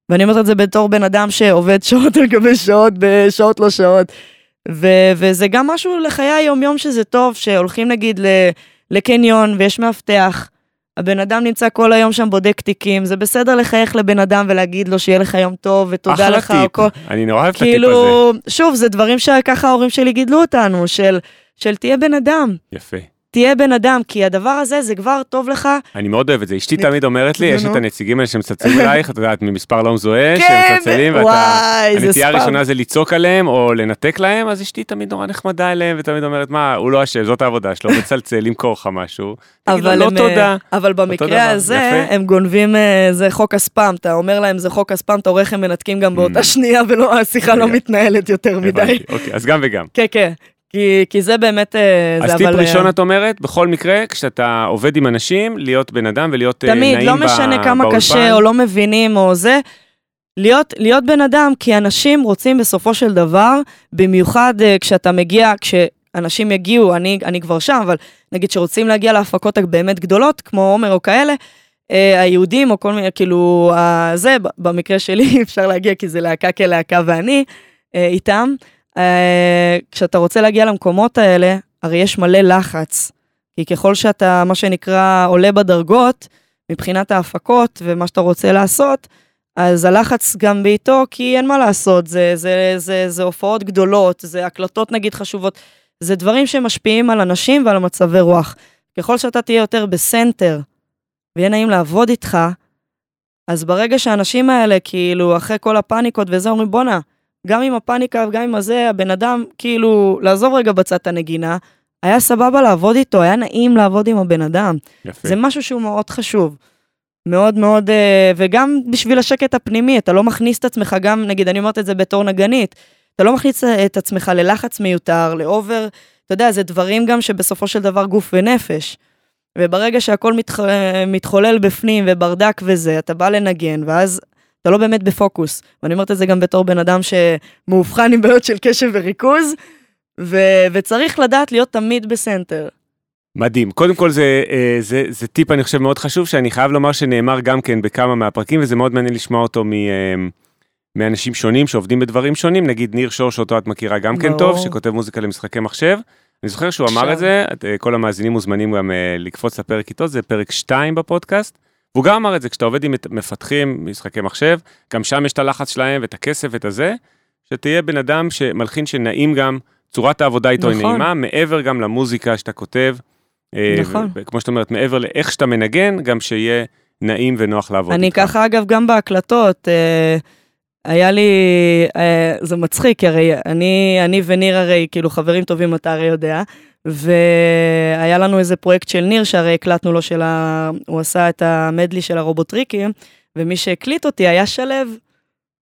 ואני אומרת את זה בתור בן אדם שעובד שעות על גבי שעות, בשעות לא שעות. ו- וזה גם משהו לחיי היום-יום שזה טוב, שהולכים נגיד ל- לקניון ויש מאבטח, הבן אדם נמצא כל היום שם בודק תיקים, זה בסדר לחייך לבן אדם ולהגיד לו שיהיה לך יום טוב ותודה אחלה לך. או טיפ. כל... אני נורא אוהב את הטיפ הזה. כאילו, שוב, זה דברים שככה ההורים שלי גידלו אותנו, של, של תהיה בן אדם. יפה. תהיה בן אדם, כי הדבר הזה זה כבר טוב לך. אני מאוד אוהב את זה. אשתי תמיד אומרת לי, יש את. הנציגים האלה שמצלצלים אלייך, את יודעת, ממספר לא מזוהה, כן, שמצלצלים, ואתה... הנטייה. הראשונה זה לצעוק עליהם או לנתק להם, אז אשתי תמיד נורא נחמדה אליהם, ותמיד אומרת, מה, הוא לא אשם, זאת העבודה שלו, מצלצל, למכור לך משהו. אבל, לא הם, תודה. אה, אבל במקרה הזה. הם גונבים, אה, זה חוק הספאם, אתה אומר להם זה חוק הספאם, אתה רואה איך הם מנתקים גם באותה Mm. שנייה, ולא, השיחה לא רגע. מתנהלת יותר מדי. אוקיי, אז גם וגם. כן, כן, כי, כי זה באמת, אה, אז זה טיפ אבל... אה, ראשון את אומרת, בכל מקרה, כשאתה עובד עם אנשים, להיות בן אדם ולהיות אה, נעים תמיד, לא משנה כמה באולפן. קשה או לא מבינים או זה, להיות, להיות בן אדם, כי אנשים רוצים בסופו של דבר, במיוחד uh, כשאתה מגיע, כשאנשים יגיעו, אני, אני כבר שם, אבל נגיד שרוצים להגיע להפקות הבאמת גדולות, כמו עומר או כאלה, היהודים או כל מיני, כאילו, זה, ב- במקרה שלי אפשר להגיע, כי זה להקה כלהקה ואני איתם. Uh, כשאתה רוצה להגיע למקומות האלה, הרי יש מלא לחץ. כי ככל שאתה, מה שנקרא, עולה בדרגות, מבחינת ההפקות ומה שאתה רוצה לעשות, אז הלחץ גם בעיתו, כי אין מה לעשות, זה, זה, זה, זה הופעות גדולות, זה הקלטות נגיד חשובות, זה דברים שמשפיעים על אנשים ועל מצבי רוח. ככל שאתה תהיה יותר בסנטר, ויהיה נעים לעבוד איתך, אז ברגע שהאנשים האלה, כאילו, אחרי כל הפאניקות וזה, אומרים, בואנה, גם עם הפאניקה וגם עם הזה, הבן אדם, כאילו, לעזוב רגע בצד את הנגינה, היה סבבה לעבוד איתו, היה נעים לעבוד עם הבן אדם. יפה. זה משהו שהוא מאוד חשוב. מאוד מאוד, אה, וגם בשביל השקט הפנימי, אתה לא מכניס את עצמך, גם נגיד, אני אומרת את זה בתור נגנית, אתה לא מכניס את עצמך ללחץ מיותר, לאובר, אתה יודע, זה דברים גם שבסופו של דבר גוף ונפש. וברגע שהכל מתח... מתחולל בפנים וברדק וזה, אתה בא לנגן, ואז אתה לא באמת בפוקוס. ואני אומרת את זה גם בתור בן אדם שמאובחן עם בעיות של קשב וריכוז, ו... וצריך לדעת להיות תמיד בסנטר. מדהים. קודם כל זה, אה, זה, זה טיפ אני חושב מאוד חשוב שאני חייב לומר שנאמר גם כן בכמה מהפרקים וזה מאוד מעניין לשמוע אותו מ, אה, מאנשים שונים שעובדים בדברים שונים, נגיד ניר שור שאותו את מכירה גם כן טוב, שכותב מוזיקה למשחקי מחשב. אני זוכר שהוא אמר את זה, אה, כל המאזינים מוזמנים גם לקפוץ לפרק איתו, זה פרק 2 בפודקאסט. והוא גם אמר את זה, כשאתה עובד עם מפתחים משחקי מחשב, גם שם יש את הלחץ שלהם ואת הכסף ואת הזה, שתהיה בן אדם שמלחין שנעים גם, צורת העבודה איתו נכון. היא נעימה, מעבר גם למוזיקה שאתה כותב. אה, נכון. כמו שאת אומרת, מעבר לאיך שאתה מנגן, גם שיהיה נעים ונוח לעבוד אני איתך. ככה, אגב, גם בהקלטות, אה, היה לי, אה, זה מצחיק, הרי אני, אני וניר הרי, כאילו, חברים טובים, אתה הרי יודע, והיה לנו איזה פרויקט של ניר, שהרי הקלטנו לו של ה... הוא עשה את המדלי של הרובוטריקים, ומי שהקליט אותי היה שלו.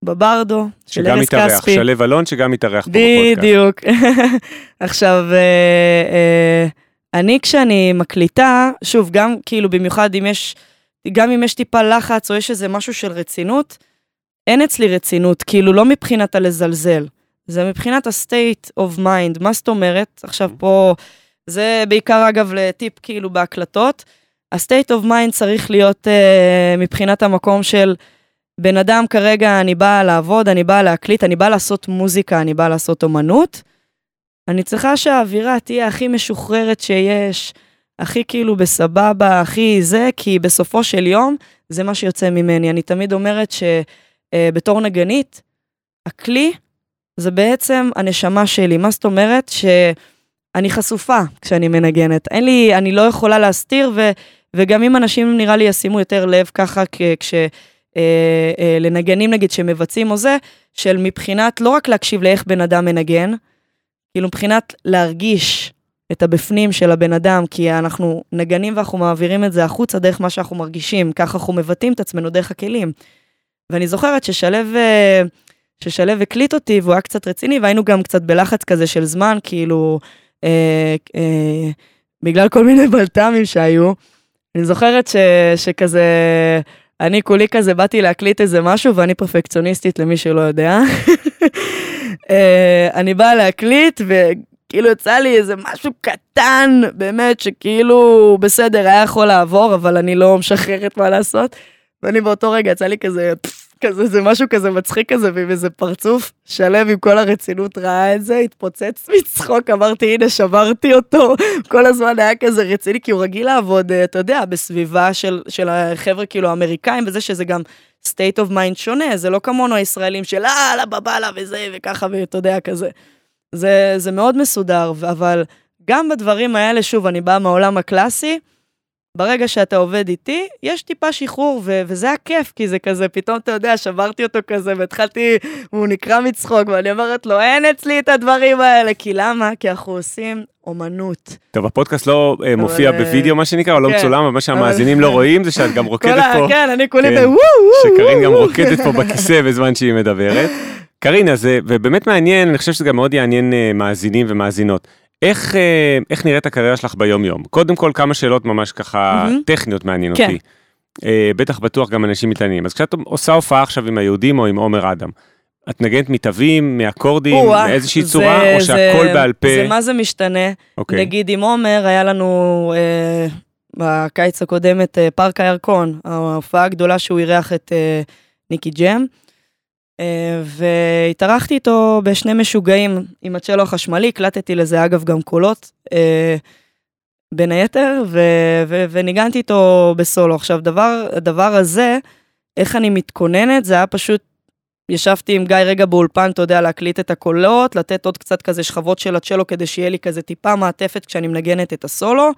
בברדו, של ארז כספי. שגם מתארח, שלו אלון שגם מתארח פה בפודקאסט. בדיוק. עכשיו, אה, אה, אני כשאני מקליטה, שוב, גם כאילו במיוחד אם יש, גם אם יש טיפה לחץ או יש איזה משהו של רצינות, אין אצלי רצינות, כאילו לא מבחינת הלזלזל, זה מבחינת ה-state of mind, מה זאת אומרת? עכשיו פה, זה בעיקר אגב לטיפ כאילו בהקלטות, ה-state of mind צריך להיות uh, מבחינת המקום של בן אדם כרגע, אני באה לעבוד, אני באה להקליט, אני באה לעשות מוזיקה, אני באה לעשות אומנות. אני צריכה שהאווירה תהיה הכי משוחררת שיש, הכי כאילו בסבבה, הכי זה, כי בסופו של יום זה מה שיוצא ממני. אני תמיד אומרת שבתור אה, נגנית, הכלי זה בעצם הנשמה שלי. מה זאת אומרת? שאני חשופה כשאני מנגנת. אין לי, אני לא יכולה להסתיר, ו, וגם אם אנשים נראה לי ישימו יותר לב ככה, כש... אה, אה, לנגנים נגיד שמבצעים או זה, של מבחינת לא רק להקשיב לאיך בן אדם מנגן, כאילו מבחינת להרגיש את הבפנים של הבן אדם, כי אנחנו נגנים ואנחנו מעבירים את זה החוצה דרך מה שאנחנו מרגישים, ככה אנחנו מבטאים את עצמנו דרך הכלים. ואני זוכרת ששלב, אה, ששלב הקליט אותי והוא היה קצת רציני, והיינו גם קצת בלחץ כזה של זמן, כאילו, אה, אה, בגלל כל מיני בלת"מים שהיו. אני זוכרת ש, שכזה, אני כולי כזה באתי להקליט איזה משהו, ואני פרפקציוניסטית למי שלא יודע. אה, אני באה להקליט, וכאילו יצא לי איזה משהו קטן, באמת, שכאילו בסדר, היה יכול לעבור, אבל אני לא משחררת מה לעשות. ואני באותו רגע יצא לי כזה, כזה, זה משהו כזה מצחיק כזה, ועם איזה פרצוף שלם עם כל הרצינות ראה את זה, התפוצץ מצחוק, אמרתי, הנה, שברתי אותו. כל הזמן היה כזה רציני, כי הוא רגיל לעבוד, אה, אתה יודע, בסביבה של, של החבר'ה כאילו האמריקאים, וזה שזה גם state of mind שונה, זה לא כמונו הישראלים של אה, לה בבאללה וזה, וככה, ואתה יודע, כזה. זה, זה מאוד מסודר, אבל גם בדברים האלה, שוב, אני באה מהעולם הקלאסי, ברגע שאתה עובד איתי, יש טיפה שחרור, ו- וזה הכיף, כי זה כזה, פתאום אתה יודע, שברתי אותו כזה, והתחלתי, הוא נקרע מצחוק, ואני אומרת לו, אין אצלי את הדברים האלה, כי למה? כי אנחנו עושים אומנות. טוב, הפודקאסט לא uh, מופיע אבל... בווידאו, מה שנקרא, או לא כן. מצולם, אבל מה שהמאזינים לא רואים זה שאת גם רוקדת פה. כן, אני כולי כן, בוואו וואו. שקרין גם רוקדת פה בכיסא בזמן שהיא מדברת. קרין, אז, ובאמת מעניין, אני חושב שזה גם מאוד יעניין uh, מאזינים ומאזינות. איך, אה, איך נראית הקריירה שלך ביום-יום? קודם כל, כמה שאלות ממש ככה mm-hmm. טכניות מעניין כן. אותי. אה, בטח בטוח גם אנשים מתעניינים. אז כשאת עושה הופעה עכשיו עם היהודים או עם עומר אדם, את נגנת מתווים, מאקורדים, מאיזושהי זה, צורה, או שהכל בעל פה? זה מה זה משתנה. Okay. אוקיי. נגיד עם עומר, היה לנו אה, בקיץ הקודמת אה, פארק הירקון, ההופעה הגדולה שהוא אירח את אה, ניקי ג'ם. אה, והתארחתי איתו בשני משוגעים עם הצ'לו החשמלי, הקלטתי לזה אגב גם קולות, אה, בין היתר, ו- ו- וניגנתי איתו בסולו. עכשיו, דבר, הדבר הזה, איך אני מתכוננת, זה היה פשוט, ישבתי עם גיא רגע באולפן, אתה יודע, להקליט את הקולות, לתת עוד קצת כזה שכבות של הצ'לו כדי שיהיה לי כזה טיפה מעטפת כשאני מנגנת את הסולו.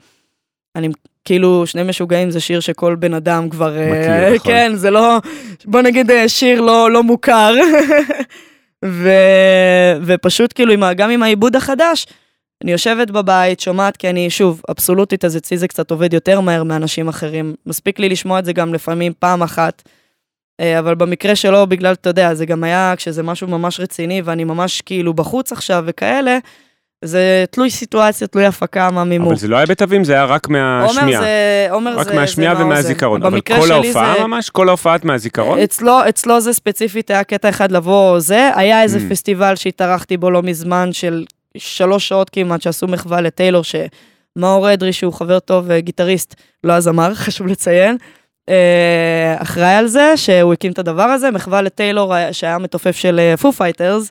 אני כאילו, שני משוגעים זה שיר שכל בן אדם כבר... אה, מכיר, נכון. כן, זה לא, בוא נגיד אה, שיר לא, לא מוכר. ו, ופשוט כאילו, גם עם העיבוד החדש, אני יושבת בבית, שומעת, כי אני, שוב, אבסולוטית, אז אצלי זה קצת עובד יותר מהר מאנשים אחרים. מספיק לי לשמוע את זה גם לפעמים פעם אחת. אה, אבל במקרה שלו, בגלל, אתה יודע, זה גם היה כשזה משהו ממש רציני, ואני ממש כאילו בחוץ עכשיו וכאלה, זה תלוי סיטואציה, תלוי הפקה, מה מימור. אבל זה לא היה בתווים, זה היה רק מהשמיעה. עומר זה, עומר רק זה, מהשמיעה זה ומהזיכרון. אבל כל ההופעה זה- ממש? כל ההופעה את מהזיכרון? אצלו, אצלו זה ספציפית היה קטע אחד לבוא זה, היה איזה Mm. פסטיבל שהתארחתי בו לא מזמן של שלוש שעות כמעט שעשו מחווה לטיילור, שמאור אדרי שהוא חבר טוב וגיטריסט, לא הזמר, חשוב לציין, אה, אחראי על זה, שהוא הקים את הדבר הזה, מחווה לטיילור אה, שהיה מתופף של Foo Fighters.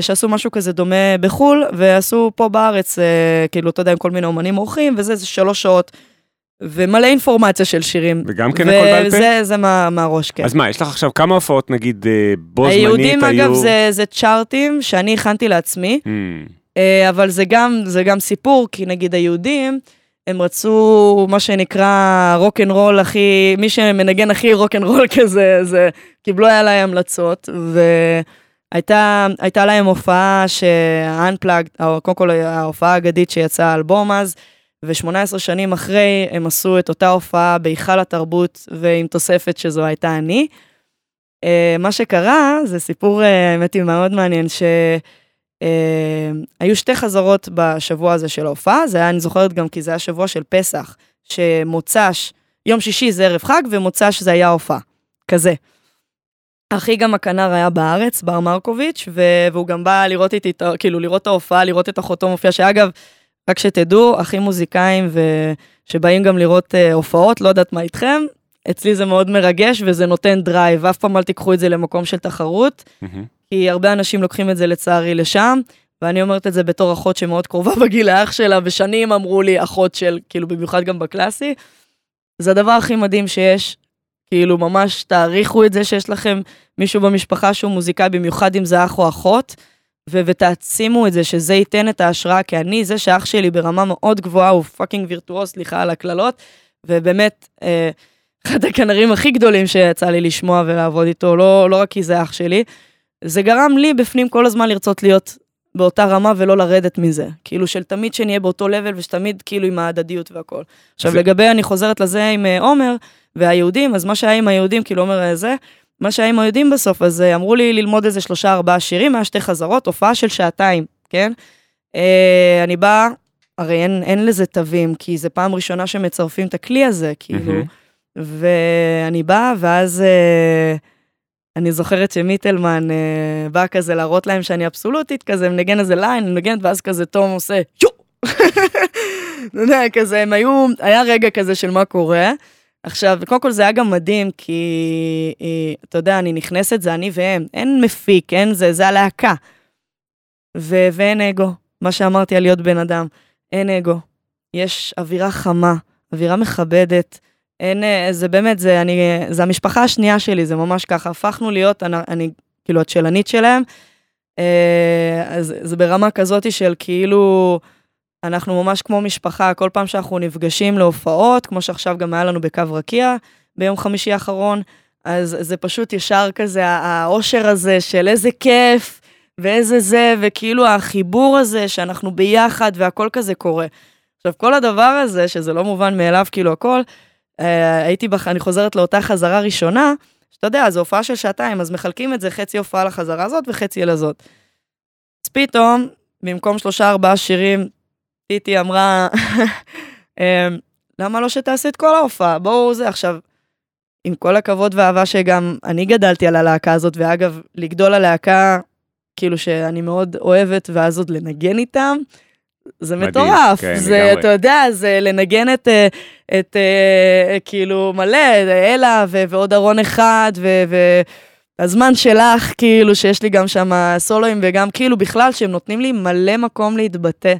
שעשו משהו כזה דומה בחו"ל, ועשו פה בארץ, אה, כאילו, אתה יודע, עם כל מיני אומנים אורחים, וזה, זה שלוש שעות, ומלא אינפורמציה של שירים. וגם כן הכל בעל פה? וזה זה מה, מהראש, כן. אז מה, יש לך עכשיו כמה הופעות, נגיד, אה, בו זמנית היו... היהודים אגב זה, זה chartים שאני הכנתי לעצמי, Mm, אה, אבל זה גם, זה גם סיפור, כי נגיד היהודים, הם רצו מה שנקרא רוק אנד רול הכי, מי שמנגן הכי רוק אנד רול כזה, זה קיבלו עליי המלצות, והייתה הייתה להם הופעה או קודם כל ההופעה האגדית שיצאה האלבום אז, ו-18 שנים אחרי הם עשו את אותה הופעה בהיכל התרבות ועם תוספת שזו הייתה אני. אה, מה שקרה זה סיפור, אה, האמת היא מאוד מעניין, שהיו שתי חזרות בשבוע הזה של ההופעה, זה היה, אני זוכרת גם כי זה היה שבוע של פסח, שמוצ"ש, יום שישי זה ערב חג ומוצ"ש זה היה הופעה, כזה. אחי גם הכנר היה בארץ, בר מרקוביץ', והוא גם בא לראות איתי, כאילו לראות את ההופעה, לראות את אחותו מופיע, שאגב, רק שתדעו, אחים מוזיקאים שבאים גם לראות uh, הופעות, לא יודעת מה איתכם, אצלי זה מאוד מרגש וזה נותן דרייב, אף פעם אל תיקחו את זה למקום של תחרות, מהמם. כי הרבה אנשים לוקחים את זה לצערי לשם, ואני אומרת את זה בתור אחות שמאוד קרובה בגיל האח שלה, ושנים אמרו לי אחות של, כאילו במיוחד גם בקלאסי. זה הדבר הכי מדהים שיש, כאילו ממש תעריכו את זה שיש לכם מישהו במשפחה שהוא מוזיקאי, במיוחד אם זה אח או אחות, ו- ותעצימו את זה, שזה ייתן את ההשראה, כי אני, זה שאח שלי ברמה מאוד גבוהה, הוא fucking וירטואוס, סליחה על הקללות, ובאמת, אה, אחד הכנרים הכי גדולים שיצא לי לשמוע ולעבוד איתו, לא, לא רק כי זה אח שלי, זה גרם לי בפנים כל הזמן לרצות להיות באותה רמה ולא לרדת מזה. כאילו של תמיד שנהיה באותו לבל ושתמיד כאילו עם ההדדיות והכל. עכשיו זה- לגבי, אני חוזרת לזה עם אה, עומר והיהודים, אז מה שהיה עם היהודים, כאילו עומר אה, זה, מה שהיה עם היהודים בסוף, אז אה, אמרו לי ללמוד איזה שלושה ארבעה שירים, היה שתי חזרות, הופעה של שעתיים, כן? אה, אני באה, הרי אין, אין לזה תווים, כי זה פעם ראשונה שמצרפים את הכלי הזה, כאילו. מהמם. ואני באה, ואז אה, אני זוכרת שמיטלמן אה, בא כזה להראות להם שאני אבסולוטית, כזה מנגן איזה ליין, אני מנגנת, ואז כזה תום עושה יו! אתה יודע, כזה, הם היו, היה רגע כזה של מה קורה. עכשיו, קודם כל זה היה גם מדהים, כי, אה, אתה יודע, אני נכנסת, זה אני והם, אין מפיק, אין זה, זה הלהקה. ו- ואין אגו, מה שאמרתי על להיות בן אדם, אין אגו. יש אווירה חמה, אווירה מכבדת, אין, אה, זה באמת, זה, אני, זה המשפחה השנייה שלי, זה ממש ככה, הפכנו להיות, אני, אני כאילו, הצ'לנית שלהם, אה, אז זה ברמה כזאת של כאילו, אנחנו ממש כמו משפחה, כל פעם שאנחנו נפגשים להופעות, כמו שעכשיו גם היה לנו בקו רקיע ביום חמישי האחרון, אז זה פשוט ישר כזה, האושר הזה של איזה כיף, ואיזה זה, וכאילו החיבור הזה שאנחנו ביחד והכל כזה קורה. עכשיו, כל הדבר הזה, שזה לא מובן מאליו, כאילו הכל, אה, הייתי, בח... אני חוזרת לאותה חזרה ראשונה, שאתה יודע, זו הופעה של שעתיים, אז מחלקים את זה חצי הופעה לחזרה הזאת וחצי לזאת. אז פתאום, במקום שלושה ארבעה שירים, טיטי אמרה, אמ, למה לא שתעשי את כל ההופעה? בואו זה עכשיו. עם כל הכבוד והאהבה שגם אני גדלתי על הלהקה הזאת, ואגב, לגדול הלהקה, כאילו שאני מאוד אוהבת, ואז עוד לנגן איתם, זה מדהים, מטורף. כן, זה, לגמרי. אתה יודע, זה לנגן את, אה, את אה, כאילו, מלא, אלה, ו- ועוד ארון אחד, ו... ו- הזמן שלך, כאילו, שיש לי גם שם סולואים, וגם כאילו בכלל, שהם נותנים לי מלא מקום להתבטא,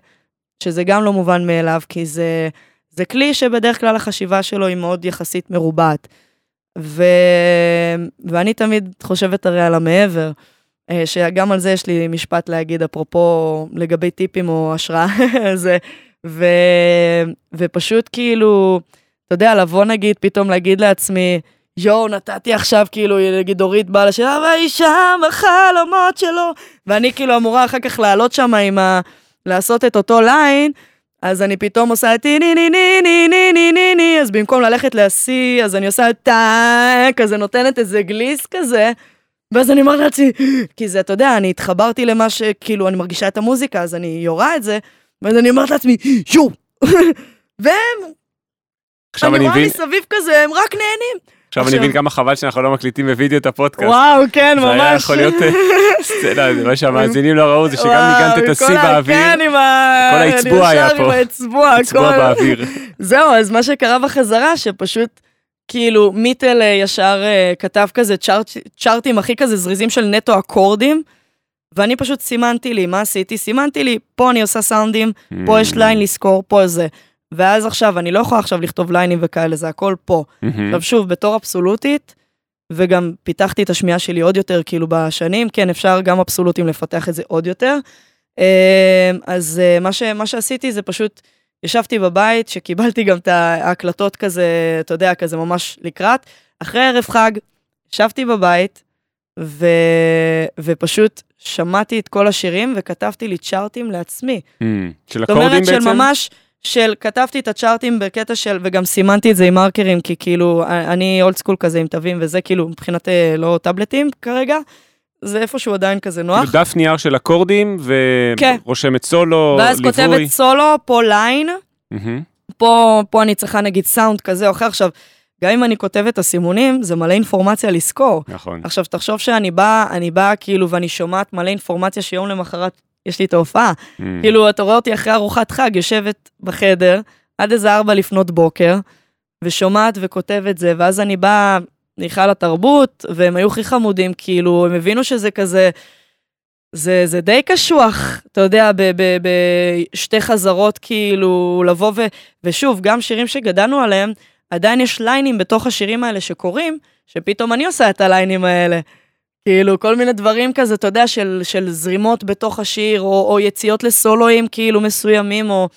שזה גם לא מובן מאליו, כי זה, זה כלי שבדרך כלל החשיבה שלו היא מאוד יחסית מרובעת. ו... ואני תמיד חושבת הרי על המעבר, אה, שגם על זה יש לי משפט להגיד, אפרופו לגבי טיפים או השראה, זה, ו... ופשוט כאילו, אתה יודע, לבוא נגיד, פתאום להגיד לעצמי, יואו, נתתי עכשיו, כאילו, נגיד אורית באה לשאלה, והאישה בחלומות שלו, ואני כאילו אמורה אחר כך לעלות שם עם ה... לעשות את אותו ליין, אז אני פתאום עושה טי ני ני ני ני ני ני ני ני, אז במקום ללכת להשיא, אז אני עושה טאק, כזה נותנת איזה גליס כזה, ואז אני אומרת לעצמי, כי זה, אתה יודע, אני התחברתי למה ש... כאילו, אני מרגישה את המוזיקה, אז אני יורה את זה, ואז אני אומרת לעצמי, יו! והם, עכשיו אני אני רואה מבין, מסביב כזה, הם רק נהנים. עכשיו אני מבין כמה חבל שאנחנו לא מקליטים בווידאו את הפודקאסט. וואו, כן, זה היה ממש. יכול להיות אה, סצנה, מה שהמאזינים לא ראו זה שגם ניגנת את השיא באוויר, כן, עם ה... כל האצבוע היה אני ישר פה. עם האצבוע, צבוע הכל. באוויר. זהו, אז מה שקרה בחזרה, שפשוט, כאילו, מיטל אה, ישר אה, כתב כזה צ'ארט, צ'ארטים הכי כזה זריזים של נטו אקורדים, ואני פשוט סימנתי לי, מה עשיתי? סימנתי לי, פה אני עושה סאונדים, פה יש Mm. ליין לזכור, פה זה. ואז עכשיו, אני לא יכולה עכשיו לכתוב ליינים וכאלה, זה הכל פה. עכשיו שוב, בתור אבסולוטית, וגם פיתחתי את השמיעה שלי עוד יותר, כאילו בשנים, כן, אפשר גם אבסולוטים לפתח את זה עוד יותר. אה, אז אה, מה, ש, מה שעשיתי זה פשוט, ישבתי בבית, שקיבלתי גם את ההקלטות כזה, אתה יודע, כזה ממש לקראת. אחרי ערב חג, ישבתי בבית, ו, ופשוט שמעתי את כל השירים וכתבתי לי צ'ארטים לעצמי. מהמם. של זאת אקורדים אומרת של בעצם? ממש, של כתבתי את הצ'ארטים בקטע של, וגם סימנתי את זה עם מרקרים, כי כאילו, אני אולד סקול כזה עם תווים, וזה כאילו מבחינת אה, לא טאבלטים כרגע, זה איפשהו עדיין כזה נוח. כאילו דף נייר של אקורדים כן. ורושמת סולו, ואז ליווי. כותבת סולו, פה ליין, מהמם. פה, פה אני צריכה נגיד סאונד כזה או אחר. עכשיו, גם אם אני כותבת את הסימונים, זה מלא אינפורמציה לזכור. נכון. עכשיו, תחשוב שאני באה, אני באה כאילו, ואני שומעת מלא אינפורמציה שיום למחרת יש לי את ההופעה. מהמם. כאילו, אתה רואה אותי אחרי ארוחת חג, יושבת בחדר, עד איזה ארבע לפנות בוקר, ושומעת וכותבת זה, ואז אני באה להיכל התרבות, והם היו הכי חמודים, כאילו, הם הבינו שזה כזה, זה, זה די קשוח, אתה יודע, בשתי חזרות, כאילו, לבוא ו... ושוב, גם שירים שגדלנו עליהם, עדיין יש ליינים בתוך השירים האלה שקורים, שפתאום אני עושה את הליינים האלה. כאילו, כל מיני דברים כזה, אתה יודע, של, של זרימות בתוך השיר, או, או יציאות לסולואים כאילו מסוימים, או...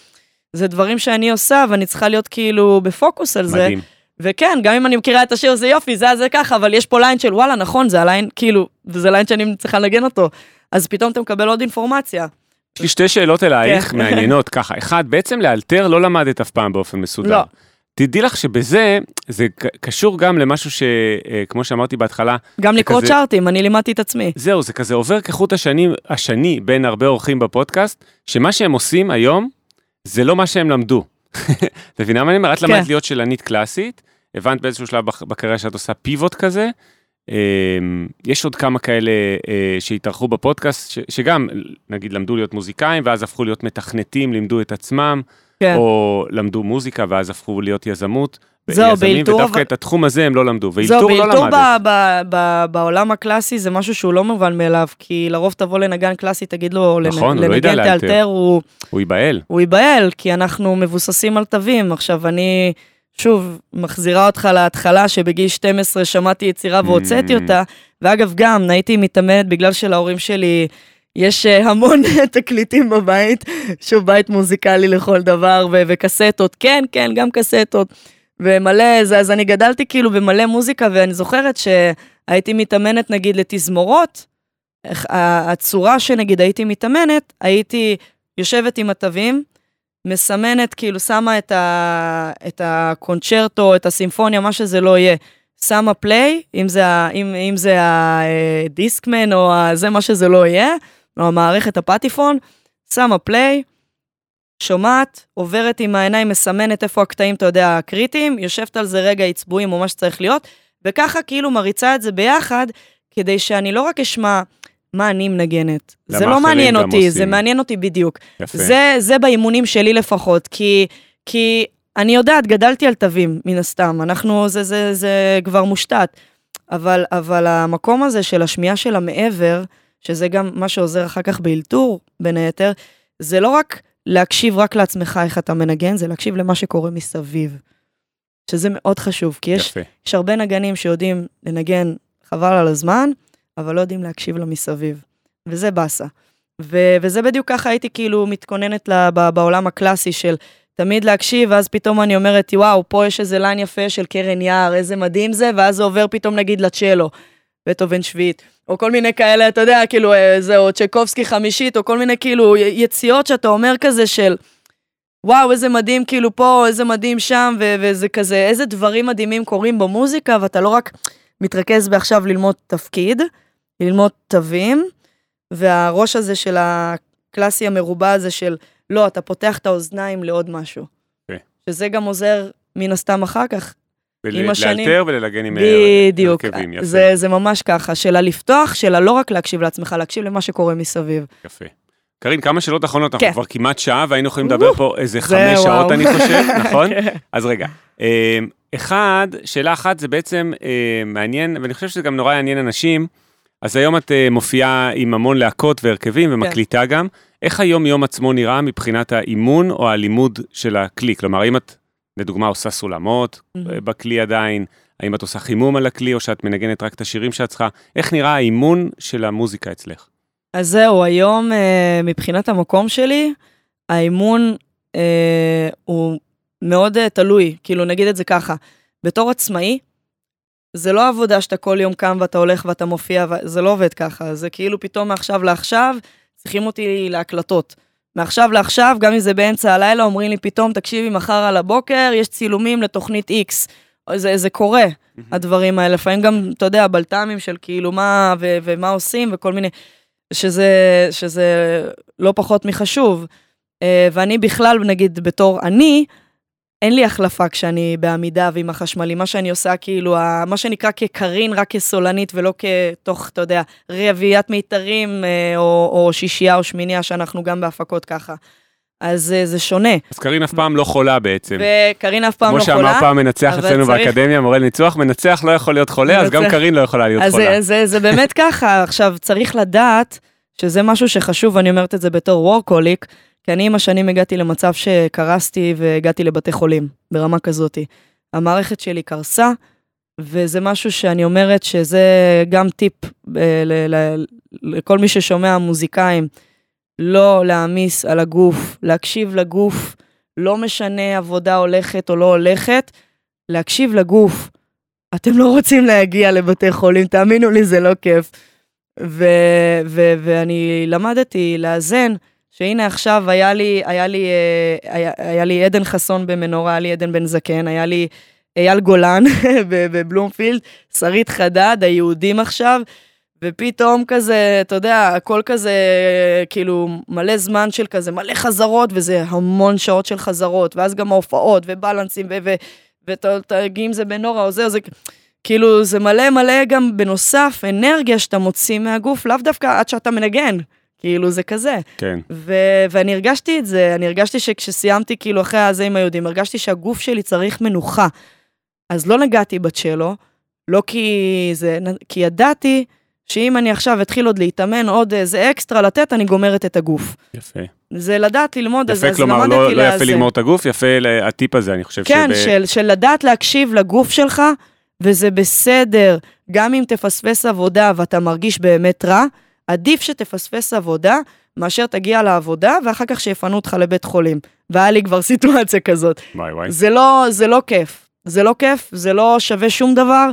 זה דברים שאני עושה, ואני צריכה להיות כאילו בפוקוס על זה. מדהים. וכן, גם אם אני מכירה את השיר, זה יופי, זה זה ככה, אבל יש פה ליין של וואלה, נכון, זה הליין, כאילו, וזה ליין שאני צריכה לנגן אותו. אז פתאום אתה מקבל עוד אינפורמציה. יש לי שתי שאלות אלייך כן. מעניינות ככה. אחד, בעצם לאלתר לא למדת אף פעם באופן מסודר. לא. תדעי לך שבזה, זה קשור גם למשהו שכמו שאמרתי בהתחלה, גם לקרוא כזה- צ'ארטים, אני לימדתי את עצמי. זהו, זה כזה עובר כחוט השני, השני בין הרבה אורחים בפודקאסט, שמה שהם עושים היום, זה לא מה שהם למדו. את מבינה מה אני אומר? את כן. למדת להיות שלנית קלאסית, הבנת באיזשהו שלב בקריירה שאת עושה פיבוט כזה. אמ, יש עוד כמה כאלה אה, שהתארחו בפודקאסט, שגם, נגיד, למדו להיות מוזיקאים, ואז הפכו להיות מתכנתים, לימדו את עצמם, כן. או למדו מוזיקה, ואז הפכו להיות יזמות. זהו, באלתור, ודווקא אבל- את התחום הזה הם לא למדו, זהו, ואילתור לא באלתור למדת. ב- ב- ב- בעולם הקלאסי זה משהו שהוא לא מובן מאליו, כי לרוב תבוא לנגן קלאסי, תגיד לו לנ- נכון, הוא לא לנגן את לאלתר. האלתר, הוא... הוא ייבהל. הוא ייבהל, כי אנחנו מבוססים על תווים. עכשיו, אני, שוב, מחזירה אותך להתחלה, שבגיל 12 שמעתי יצירה והוצאתי Mm. אותה, ואגב, גם הייתי מתעמדת בגלל שלהורים שלי יש אה, המון תקליטים בבית, שוב, בית מוזיקלי לכל דבר, ו- וקסטות, כן, כן, גם קסטות. ומלא, זה, אז אני גדלתי כאילו במלא מוזיקה, ואני זוכרת שהייתי מתאמנת נגיד לתזמורות, הצורה שנגיד הייתי מתאמנת, הייתי יושבת עם התווים, מסמנת, כאילו שמה את, ה, את הקונצ'רטו, את הסימפוניה, מה שזה לא יהיה, שמה פליי, אם זה, הדיסקמן או ה- זה מה שזה לא יהיה, או המערכת הפטיפון, שמה פליי, שומעת, עוברת עם העיניים, מסמנת איפה הקטעים, אתה יודע, הקריטיים, יושבת על זה רגע עצבועים או מה שצריך להיות, וככה כאילו מריצה את זה ביחד, כדי שאני לא רק אשמע מה אני מנגנת. זה לא מעניין אותי, עושים. זה מעניין אותי בדיוק. יפה. זה, זה באימונים שלי לפחות, כי, כי אני יודעת, גדלתי על תווים, מן הסתם, אנחנו, זה, זה, זה כבר מושתת. אבל, אבל המקום הזה של השמיעה של המעבר, שזה גם מה שעוזר אחר כך באלתור, בין היתר, זה לא רק להקשיב רק לעצמך איך אתה מנגן, זה להקשיב למה שקורה מסביב. שזה מאוד חשוב, כי יש, יפה. יש הרבה נגנים שיודעים לנגן חבל על הזמן, אבל לא יודעים להקשיב לה מסביב. וזה באסה. ו- וזה בדיוק ככה הייתי כאילו מתכוננת ב- בעולם הקלאסי של תמיד להקשיב, ואז פתאום אני אומרת, וואו, פה יש איזה ליין יפה של קרן יער, איזה מדהים זה, ואז זה עובר פתאום נגיד לצ'לו. בטהובן שביעית, או כל מיני כאלה, אתה יודע, כאילו, אה, זהו, צ'קובסקי חמישית, או כל מיני כאילו יציאות שאתה אומר כזה של, וואו, איזה מדהים כאילו פה, איזה מדהים שם, ו- וזה כזה, איזה דברים מדהימים קורים במוזיקה, ואתה לא רק מתרכז בעכשיו ללמוד תפקיד, ללמוד תווים, והראש הזה של הקלאסי המרובע הזה של, לא, אתה פותח את האוזניים לעוד משהו. Okay. אוקיי. שזה גם עוזר מן הסתם אחר כך ול... עם השנים. לאלתר ולנגן עם בדיוק. הרכבים, יפה. זה, זה ממש ככה, של הלפתוח, של הלא רק להקשיב לעצמך, להקשיב למה שקורה מסביב. יפה. קארין, כמה שאלות אחרונות, אנחנו כן. כבר כמעט שעה והיינו יכולים לדבר פה איזה חמש שעות, אני חושב, נכון? כן. אז רגע, אמ, אחד, שאלה אחת זה בעצם אה, מעניין, ואני חושב שזה גם נורא יעניין אנשים, אז היום את אה, מופיעה עם המון להקות והרכבים ומקליטה כן. גם. איך היום יום עצמו נראה מבחינת האימון או הלימוד של הכלי? כלומר, האם את לדוגמה עושה סולמות mm-hmm. בכלי עדיין, האם את עושה חימום על הכלי או שאת מנגנת רק את השירים שאת צריכה, איך נראה האימון של המוזיקה אצלך? אז זהו, היום אה, מבחינת המקום שלי, האימון אה, הוא מאוד אה, תלוי, כאילו נגיד את זה ככה, בתור עצמאי, זה לא עבודה שאתה כל יום קם ואתה הולך ואתה מופיע, זה לא עובד ככה, זה כאילו פתאום מעכשיו לעכשיו, צריכים אותי להקלטות. מעכשיו לעכשיו, גם אם זה באמצע הלילה, אומרים לי פתאום, תקשיבי, מחר על הבוקר יש צילומים לתוכנית X. זה, זה קורה, mm-hmm. הדברים האלה. לפעמים גם, אתה יודע, בלת"מים של כאילו מה ו- ומה עושים וכל מיני, שזה, שזה לא פחות מחשוב. אה, ואני בכלל, נגיד, בתור אני, אין לי החלפה כשאני בעמידה ועם החשמלי, מה שאני עושה כאילו, מה שנקרא כקרין, רק כסולנית ולא כתוך, אתה יודע, רביעיית מיתרים אה, או, או שישייה או שמיניה, שאנחנו גם בהפקות ככה. אז אה, זה שונה. אז קרין אף פעם לא חולה בעצם. וקרין אף פעם לא חולה. כמו שאמר פעם מנצח אצלנו צריך... באקדמיה, מורה לניצוח, מנצח לא יכול להיות חולה, אז גם קרין לא יכולה להיות אז חולה. אז זה, זה באמת ככה, עכשיו צריך לדעת שזה משהו שחשוב, אני אומרת את זה בתור וורקוליק, כי אני עם השנים הגעתי למצב שקרסתי והגעתי לבתי חולים, ברמה כזאתי. המערכת שלי קרסה, וזה משהו שאני אומרת שזה גם טיפ אה, לכל מי ששומע מוזיקאים, לא להעמיס על הגוף, להקשיב לגוף, לא משנה עבודה הולכת או לא הולכת, להקשיב לגוף. אתם לא רוצים להגיע לבתי חולים, תאמינו לי, זה לא כיף. ואני למדתי לאזן. שהנה עכשיו היה לי, היה לי, אה, היה, היה לי עדן חסון במנורה, היה לי עדן בן זקן, היה לי אייל גולן בבלומפילד, שרית חדד, היהודים עכשיו, ופתאום כזה, אתה יודע, הכל כזה, כאילו, מלא זמן של כזה, מלא חזרות, וזה המון שעות של חזרות, ואז גם ההופעות, ובלנסים, ותגיעים זה בנורה או זה, או זה, כאילו, זה מלא מלא גם בנוסף, אנרגיה שאתה מוציא מהגוף, לאו דווקא עד שאתה מנגן. כאילו זה כזה. כן. ו- ואני הרגשתי את זה, אני הרגשתי שכשסיימתי כאילו אחרי הזה עם היהודים, הרגשתי שהגוף שלי צריך מנוחה. אז לא נגעתי בצ'לו, לא כי זה, כי ידעתי שאם אני עכשיו אתחיל עוד להתאמן עוד איזה אקסטרה לתת, אני גומרת את הגוף. יפה. זה לדעת ללמוד, יפה, אז, כלומר, אז למדתי לא, לא יפה ללמוד את הגוף, יפה הטיפ הזה, אני חושב כן, שב... של, של לדעת להקשיב לגוף שלך, וזה בסדר, גם אם תפספס עבודה ואתה מרגיש באמת רע, עדיף שתפספס עבודה, מאשר תגיע לעבודה, ואחר כך שיפנו אותך לבית חולים. והיה לי כבר סיטואציה כזאת. וואי וואי. זה לא, זה לא כיף. זה לא כיף, זה לא שווה שום דבר,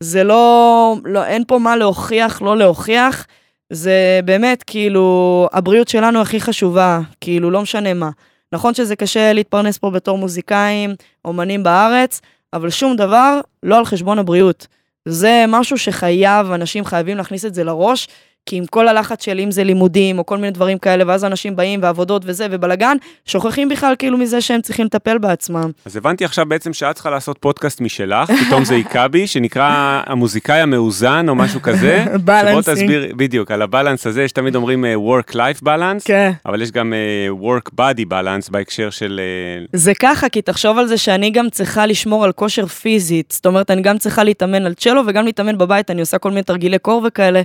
זה לא, לא, אין פה מה להוכיח, לא להוכיח. זה באמת, כאילו, הבריאות שלנו הכי חשובה, כאילו, לא משנה מה. נכון שזה קשה להתפרנס פה בתור מוזיקאים, אומנים בארץ, אבל שום דבר לא על חשבון הבריאות. זה משהו שחייב, אנשים חייבים להכניס את זה לראש, כי עם כל הלחץ של אם זה לימודים או כל מיני דברים כאלה, ואז אנשים באים ועבודות וזה ובלאגן, שוכחים בכלל כאילו מזה שהם צריכים לטפל בעצמם. אז הבנתי עכשיו בעצם שאת צריכה לעשות פודקאסט משלך, פתאום זה היכה בי, שנקרא המוזיקאי המאוזן או משהו כזה. בלנסינג. שבוא תסביר, בדיוק, על הבלנס הזה, יש תמיד אומרים uh, work-life balance, כן. אבל יש גם uh, work-body balance בהקשר של... Uh... זה ככה, כי תחשוב על זה שאני גם צריכה לשמור על כושר פיזית, זאת אומרת, אני גם צריכה להתאמן על צ'לו וגם להתאמן בבית, אני עושה כל מיני תרגילי קור וכאלה.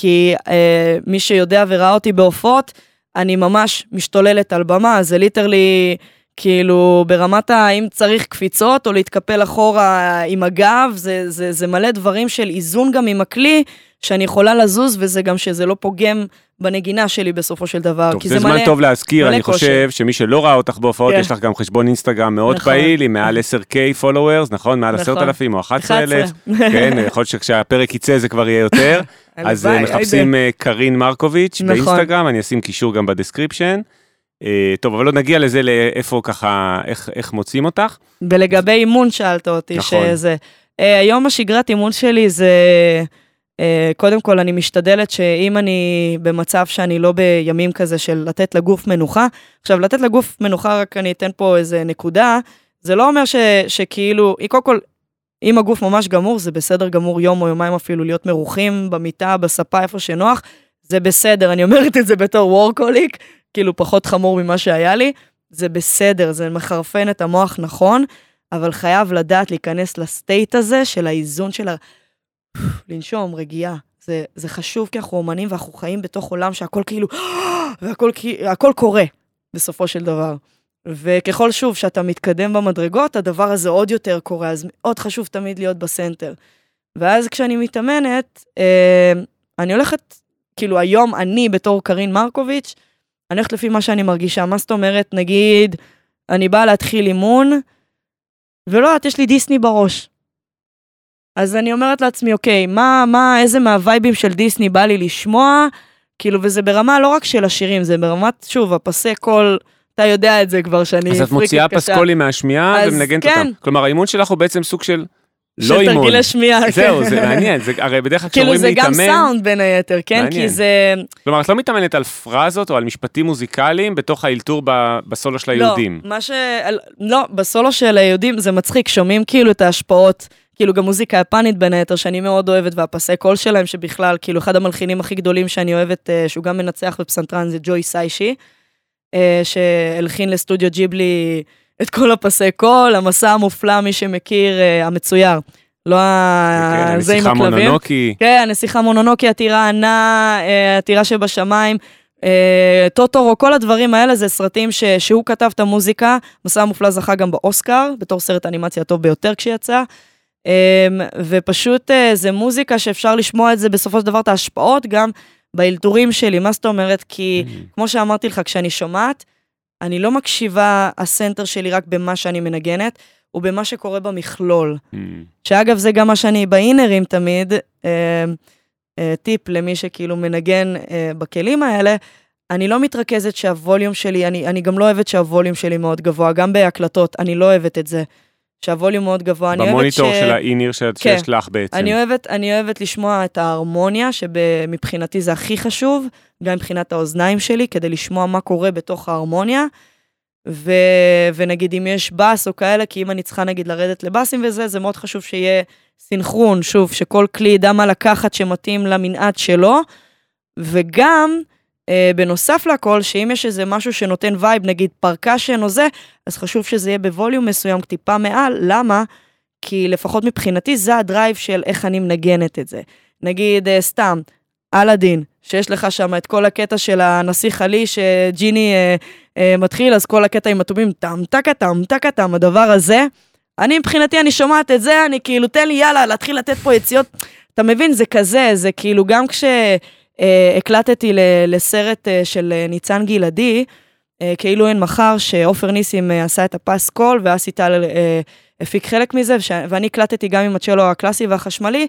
כי אה, מי שיודע וראה אותי בהופעות, אני ממש משתוללת על במה, זה literally, כאילו, ברמת האם צריך קפיצות או להתקפל אחורה עם הגב, זה, זה, זה מלא דברים של איזון גם עם הכלי, שאני יכולה לזוז, וזה גם שזה לא פוגם בנגינה שלי בסופו של דבר. טוב, כי זה זמן מלא, טוב להזכיר, אני כושר. חושב שמי שלא ראה אותך בהופעות, כן. יש לך גם חשבון אינסטגרם מאוד נכון. פעיל, עם מעל 10K followers, נכון? מעל נכון. 10,000 או 11,000. 11. כן, יכול להיות שכשהפרק יצא זה כבר יהיה יותר. אז אה, הלוואי, מחפשים אה, קרין מרקוביץ' נכון. באינסטגרם, אני אשים קישור גם ב description. אה, טוב, אבל לא נגיע לזה לאיפה ככה, איך- איך מוצאים אותך. ולגבי אימון שאלת אותי, נכון. שזה... אה, היום השגרת אימון שלי זה... אה, קודם כל, אני משתדלת שאם אני במצב שאני לא בימים כזה של לתת לגוף מנוחה, עכשיו, לתת לגוף מנוחה, רק אני אתן פה איזה נקודה, זה לא אומר ש, שכאילו, קודם כל, אם הגוף ממש גמור, זה בסדר גמור יום או יומיים אפילו להיות מרוחים במיטה, בספה, איפה שנוח, זה בסדר, אני אומרת את זה בתור וורקוליק, כאילו פחות חמור ממה שהיה לי, זה בסדר, זה מחרפן את המוח נכון, אבל חייב לדעת להיכנס לסטייט הזה של האיזון של ה... לנשום, רגיעה. זה, זה חשוב כי אנחנו אומנים ואנחנו חיים בתוך עולם שהכל כאילו, והכל הכל קורה בסופו של דבר. וככל שוב שאתה מתקדם במדרגות, הדבר הזה עוד יותר קורה, אז מאוד חשוב תמיד להיות בסנטר. ואז כשאני מתאמנת, אה, אני הולכת, כאילו היום אני בתור קרין מרקוביץ', אני הולכת לפי מה שאני מרגישה. מה זאת אומרת, נגיד, אני באה להתחיל אימון, ולא יודעת, יש לי דיסני בראש. אז אני אומרת לעצמי, אוקיי, מה, מה, איזה מהווייבים של דיסני בא לי לשמוע? כאילו, וזה ברמה לא רק של השירים, זה ברמת, שוב, הפסי קול, אתה יודע את זה כבר, שאני אז את פריקית מוציאה קשה. פסקולים מהשמיעה ומנגנת כן. אותם. כלומר, האימון שלך הוא בעצם סוג של לא של אימון. תרגילי שמיעה. זהו, כן. זה מעניין, זה הרי בדרך כלל כאילו, כשאומרים זה גם להתאמן, סאונד בין היתר, כן? מעניין. כי זה... כלומר, את לא מתאמנת על פרזות או על משפטים מוזיקליים בתוך האלתור ב- בסולו של היהודים. לא, מה ש... לא, בסולו של היהודים זה מצחיק, שומעים כאילו את ההשפעות, כאילו גם מוזיקה יפנית בין היתר, שאני מאוד אוהבת, והפסי קול שלהם, שבכלל, כאילו אחד המלחינים הכי גדולים שאני אוהבת, אה, שהוא גם מנצח בפסנתרן, זה ג'וי סיישי, אה, שהלחין לסטודיו ג'יבלי את כל הפסי קול, המסע המופלא, מי שמכיר, אה, המצויר. לא ה... כן, זה עם הנסיכה הכלבים. מונונוקי. כן, הנסיכה מונונוקי, הטירה ענה, אה, הטירה שבשמיים, אה, טוטורו, כל הדברים האלה זה סרטים ש, שהוא כתב את המוזיקה. מסע המופלא זכה גם באוסקר, בתור סרט האנימציה הטוב ביותר כשיצא. ופשוט זה מוזיקה שאפשר לשמוע את זה בסופו של דבר, את ההשפעות גם באלתורים שלי. מה זאת אומרת? כי כמו שאמרתי לך, כשאני שומעת, אני לא מקשיבה, הסנטר שלי רק במה שאני מנגנת, הוא במה שקורה במכלול. Mm. שאגב, זה גם מה שאני באינרים תמיד, אה, אה, טיפ למי שכאילו מנגן אה, בכלים האלה, אני לא מתרכזת שהווליום שלי, אני, אני גם לא אוהבת שהווליום שלי מאוד גבוה, גם בהקלטות, אני לא אוהבת את זה. שהווליום מאוד גבוה, אוהבת ש... במוניטור של האיניר שאת- כן. שיש לך בעצם. אני אוהבת, אני אוהבת לשמוע את ההרמוניה, שמבחינתי זה הכי חשוב, גם מבחינת האוזניים שלי, כדי לשמוע מה קורה בתוך ההרמוניה. ו, ונגיד אם יש בס או כאלה, כי אם אני צריכה נגיד לרדת לבאסים וזה, זה מאוד חשוב שיהיה סינכרון, שוב, שכל כלי ידע מה לקחת שמתאים למנעד שלו. וגם, בנוסף לכל, שאם יש איזה משהו שנותן vibe, נגיד percussion או זה, אז חשוב שזה יהיה בווליום מסוים, טיפה מעל. למה? כי לפחות מבחינתי זה הדרייב של איך אני מנגנת את זה. נגיד, אה, סתם, אלאדין, שיש לך שם את כל הקטע של הנסיך עלי, שג'יני אה, אה, מתחיל, אז כל הקטע עם התומים, טם טקה טם טקה טם, הדבר הזה. אני מבחינתי, אני שומעת את זה, אני כאילו, תן לי יאללה, להתחיל לתת פה יציאות. אתה מבין, זה כזה, זה כאילו, גם כשהקלטתי לסרט אה, של אה, ניצן גלעדי, אה, כאילו אין מחר, שעופר ניסים אה, עשה את הפס קול, ואסי טל אה, הפיק חלק מזה, וש- ואני הקלטתי גם עם הצ'לו הקלאסי והחשמלי.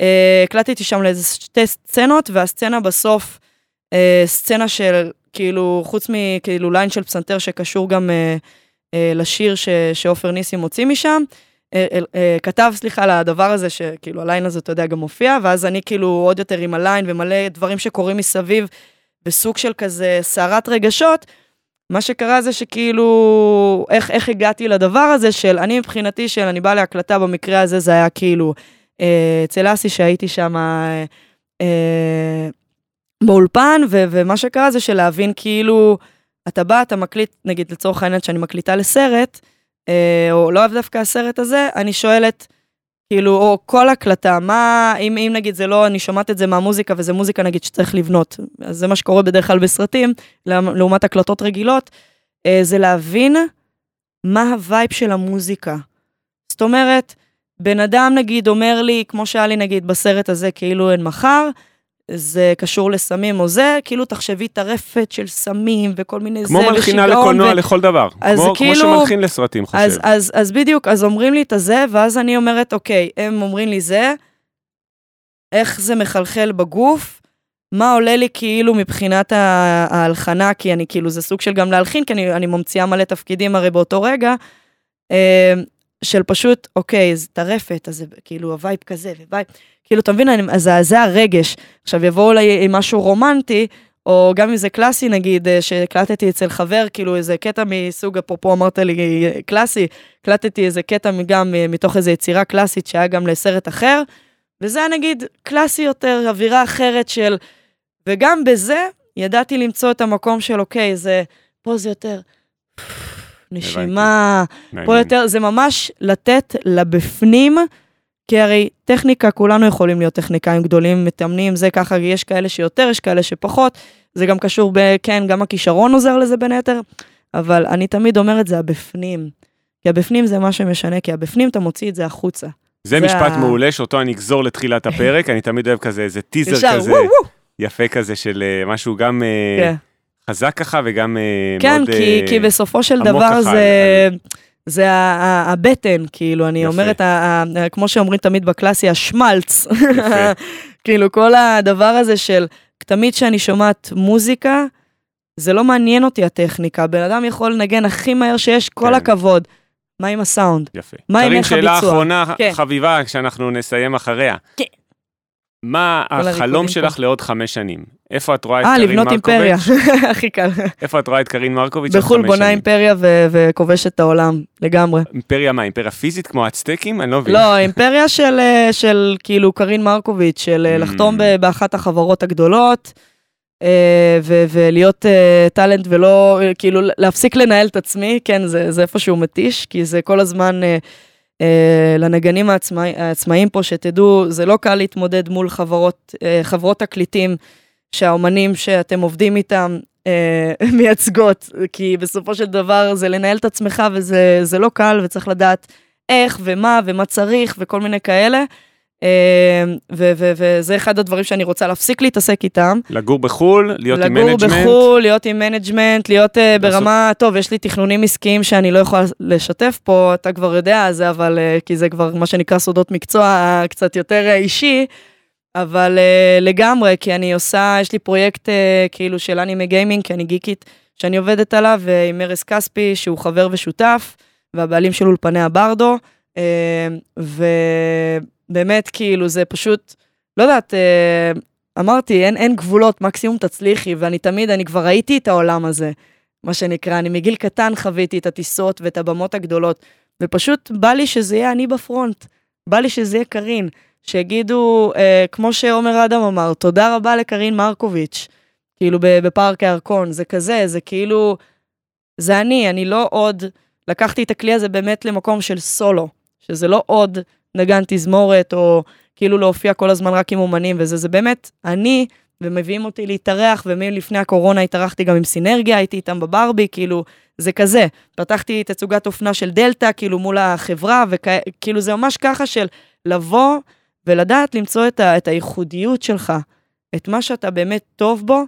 אה, הקלטתי שם לאיזה שתי סצנות, והסצנה בסוף, אה, סצנה של, כאילו, חוץ מכאילו ליין של פסנתר שקשור גם אה, אה, לשיר שעופר ניסים הוציא משם, אה, אה, אה, כתב, סליחה, לדבר הזה, שכאילו הליין הזה, אתה יודע, גם מופיע, ואז אני כאילו עוד יותר עם הליין ומלא דברים שקורים מסביב, בסוג של כזה סערת רגשות. מה שקרה זה שכאילו, איך, איך הגעתי לדבר הזה של, אני מבחינתי של, אני באה להקלטה, במקרה הזה זה היה כאילו, אה, אצל אסי שהייתי שם אה, אה, באולפן, ו, ומה שקרה זה שלהבין כאילו, אתה בא, אתה מקליט, נגיד לצורך העניין שאני מקליטה לסרט, אה, או לא אוהב דווקא הסרט הזה, אני שואלת, כאילו, או כל הקלטה, מה, אם, אם נגיד זה לא, אני שומעת את זה מהמוזיקה, וזה מוזיקה נגיד שצריך לבנות, אז זה מה שקורה בדרך כלל בסרטים, לעומת הקלטות רגילות, אה, זה להבין מה ה vibe של המוזיקה. זאת אומרת, בן אדם נגיד אומר לי, כמו שהיה לי נגיד בסרט הזה, כאילו אין מחר, זה קשור לסמים או זה, כאילו תחשבי טרפת של סמים וכל מיני כמו זה, מלחינה ושיגעון לקולנוע ו- לכל דבר. אז כמו, כאילו- כמו שמלחין לסרטים חושב. אז, אז, אז בדיוק, אז אומרים לי את הזה, ואז אני אומרת, אוקיי, הם אומרים לי זה, איך זה מחלחל בגוף, מה עולה לי כאילו מבחינת ההלחנה, כי אני כאילו, זה סוג של גם להלחין, כי אני, אני ממציאה מלא תפקידים הרי באותו רגע, אה, של פשוט, אוקיי, זה טרפת, אז זה כאילו ה vibe כזה, vibe, כאילו, אתה מבין, אני- אז זה- הרגש. עכשיו יבואו אליי עם משהו רומנטי, או גם אם זה קלאסי נגיד, אה, שהקלטתי אצל חבר, כאילו איזה קטע מסוג, אפרופו אמרת לי אה, קלאסי, הקלטתי איזה קטע גם אה, מתוך איזו יצירה קלאסית שהיה גם לסרט אחר, וזה היה נגיד קלאסי יותר, אווירה אחרת של... וגם בזה ידעתי למצוא את המקום של אוקיי, זה... פה זה יותר... נשימה. פה יותר, זה ממש לתת לבפנים, כי הרי טכניקה, כולנו יכולים להיות טכניקאים גדולים, מתאמנים, זה ככה, יש כאלה שיותר, יש כאלה שפחות, זה גם קשור ב... כן, גם הכישרון עוזר לזה בין היתר, אבל אני תמיד אומרת, זה הבפנים. כי הבפנים זה מה שמשנה, כי הבפנים אתה מוציא את זה החוצה. זה זה משפט ה- מעולה שאותו אני אגזור לתחילת הפרק, אני תמיד אוהב כזה איזה טיזר ישר, כזה, וואו וואו. יפה כזה של אה, משהו גם אה, כן. חזק ככה וגם אה, כן, מאוד... כי, אה, כי בסופו של דבר זה, זה ה- ה- הבטן, כאילו, אני יפה. אומרת, כמו שאומרים תמיד בקלאסי, השמלץ. כאילו, כל הדבר הזה של, תמיד כשאני שומעת מוזיקה, זה לא מעניין אותי הטכניקה, בן אדם יכול לנגן הכי מהר שיש, כל כן. הכבוד. מה עם הסאונד? יפה. מה עם איך שאלה הביצוע? אחרונה כן. חביבה, כשאנחנו נסיים אחריה. כן. מה החלום שלך לעוד חמש שנים? איפה את רואה את אה, קרין לבנות אימפריה, מרקוביץ'? הכי קל. איפה את רואה את קרין מרקוביץ' עוד בחו"ל חמש בונה שנים? אימפריה ו- וכובשת את העולם, לגמרי. אימפריה מה? אימפריה פיזית כמו הצטקים? אני לא מבין. לא, אימפריה של, אה, כאילו קרין מרקוביץ', של אה, Mm. לחתום ב- באחת החברות הגדולות, אה, ולהיות אה, טאלנט ולא, אה, כאילו להפסיק לנהל את עצמי, כן, זה, איפשהו מתיש, כי זה כל הזמן אה, אה, לנגנים העצמאי, העצמאיים פה, שתדעו, זה לא קל להתמודד מול חברות, אה, חברות תקליטים, שהאומנים שאתם עובדים איתם, אה, מייצגות, כי בסופו של דבר זה לנהל את עצמך וזה זה לא קל וצריך לדעת איך ומה ומה צריך וכל מיני כאלה. אה, ו- ו- וזה אחד הדברים שאני רוצה להפסיק להתעסק איתם. לגור בחו"ל, להיות עם לגור management. בחו"ל, להיות עם management, להיות uh, ברמה, טוב, יש לי תכנונים עסקיים שאני לא יכולה לשתף פה, אתה כבר יודע זה, אבל uh, כי זה כבר מה שנקרא סודות מקצוע קצת יותר uh, אישי, אבל לגמרי, כי אני עושה, יש לי פרויקט כאילו של אנימה gaming, כי אני גיקית, שאני עובדת עליו, עם ארז כספי, שהוא חבר ושותף, והבעלים של אולפני הברדו, uh, ובאמת, כאילו, זה פשוט, לא יודעת, uh, אמרתי, אין, אין גבולות, מקסימום תצליחי, ואני תמיד, אני כבר ראיתי את העולם הזה, מה שנקרא, אני מגיל קטן חוויתי את הטיסות ואת הבמות הגדולות, ופשוט בא לי שזה יהיה אני בפרונט, בא לי שזה יהיה קארין, שיגידו, אה, כמו שעומר אדם אמר, תודה רבה לקארין מרקוביץ', כאילו בפארק הירקון, זה כזה, זה כאילו, זה אני, אני לא עוד, לקחתי את הכלי הזה באמת למקום של סולו, שזה לא עוד נגן תזמורת, או כאילו להופיע כל הזמן רק עם אומנים וזה, זה באמת אני, ומביאים אותי להתארח, ומלפני הקורונה התארחתי גם עם סינרגיה, הייתי איתם בברבי, כאילו, זה כזה. פתחתי תצוגת אופנה של דלתא, כאילו מול החברה, וכאילו זה ממש ככה של לבוא ולדעת למצוא את, ה, את הייחודיות שלך, את מה שאתה באמת טוב בו,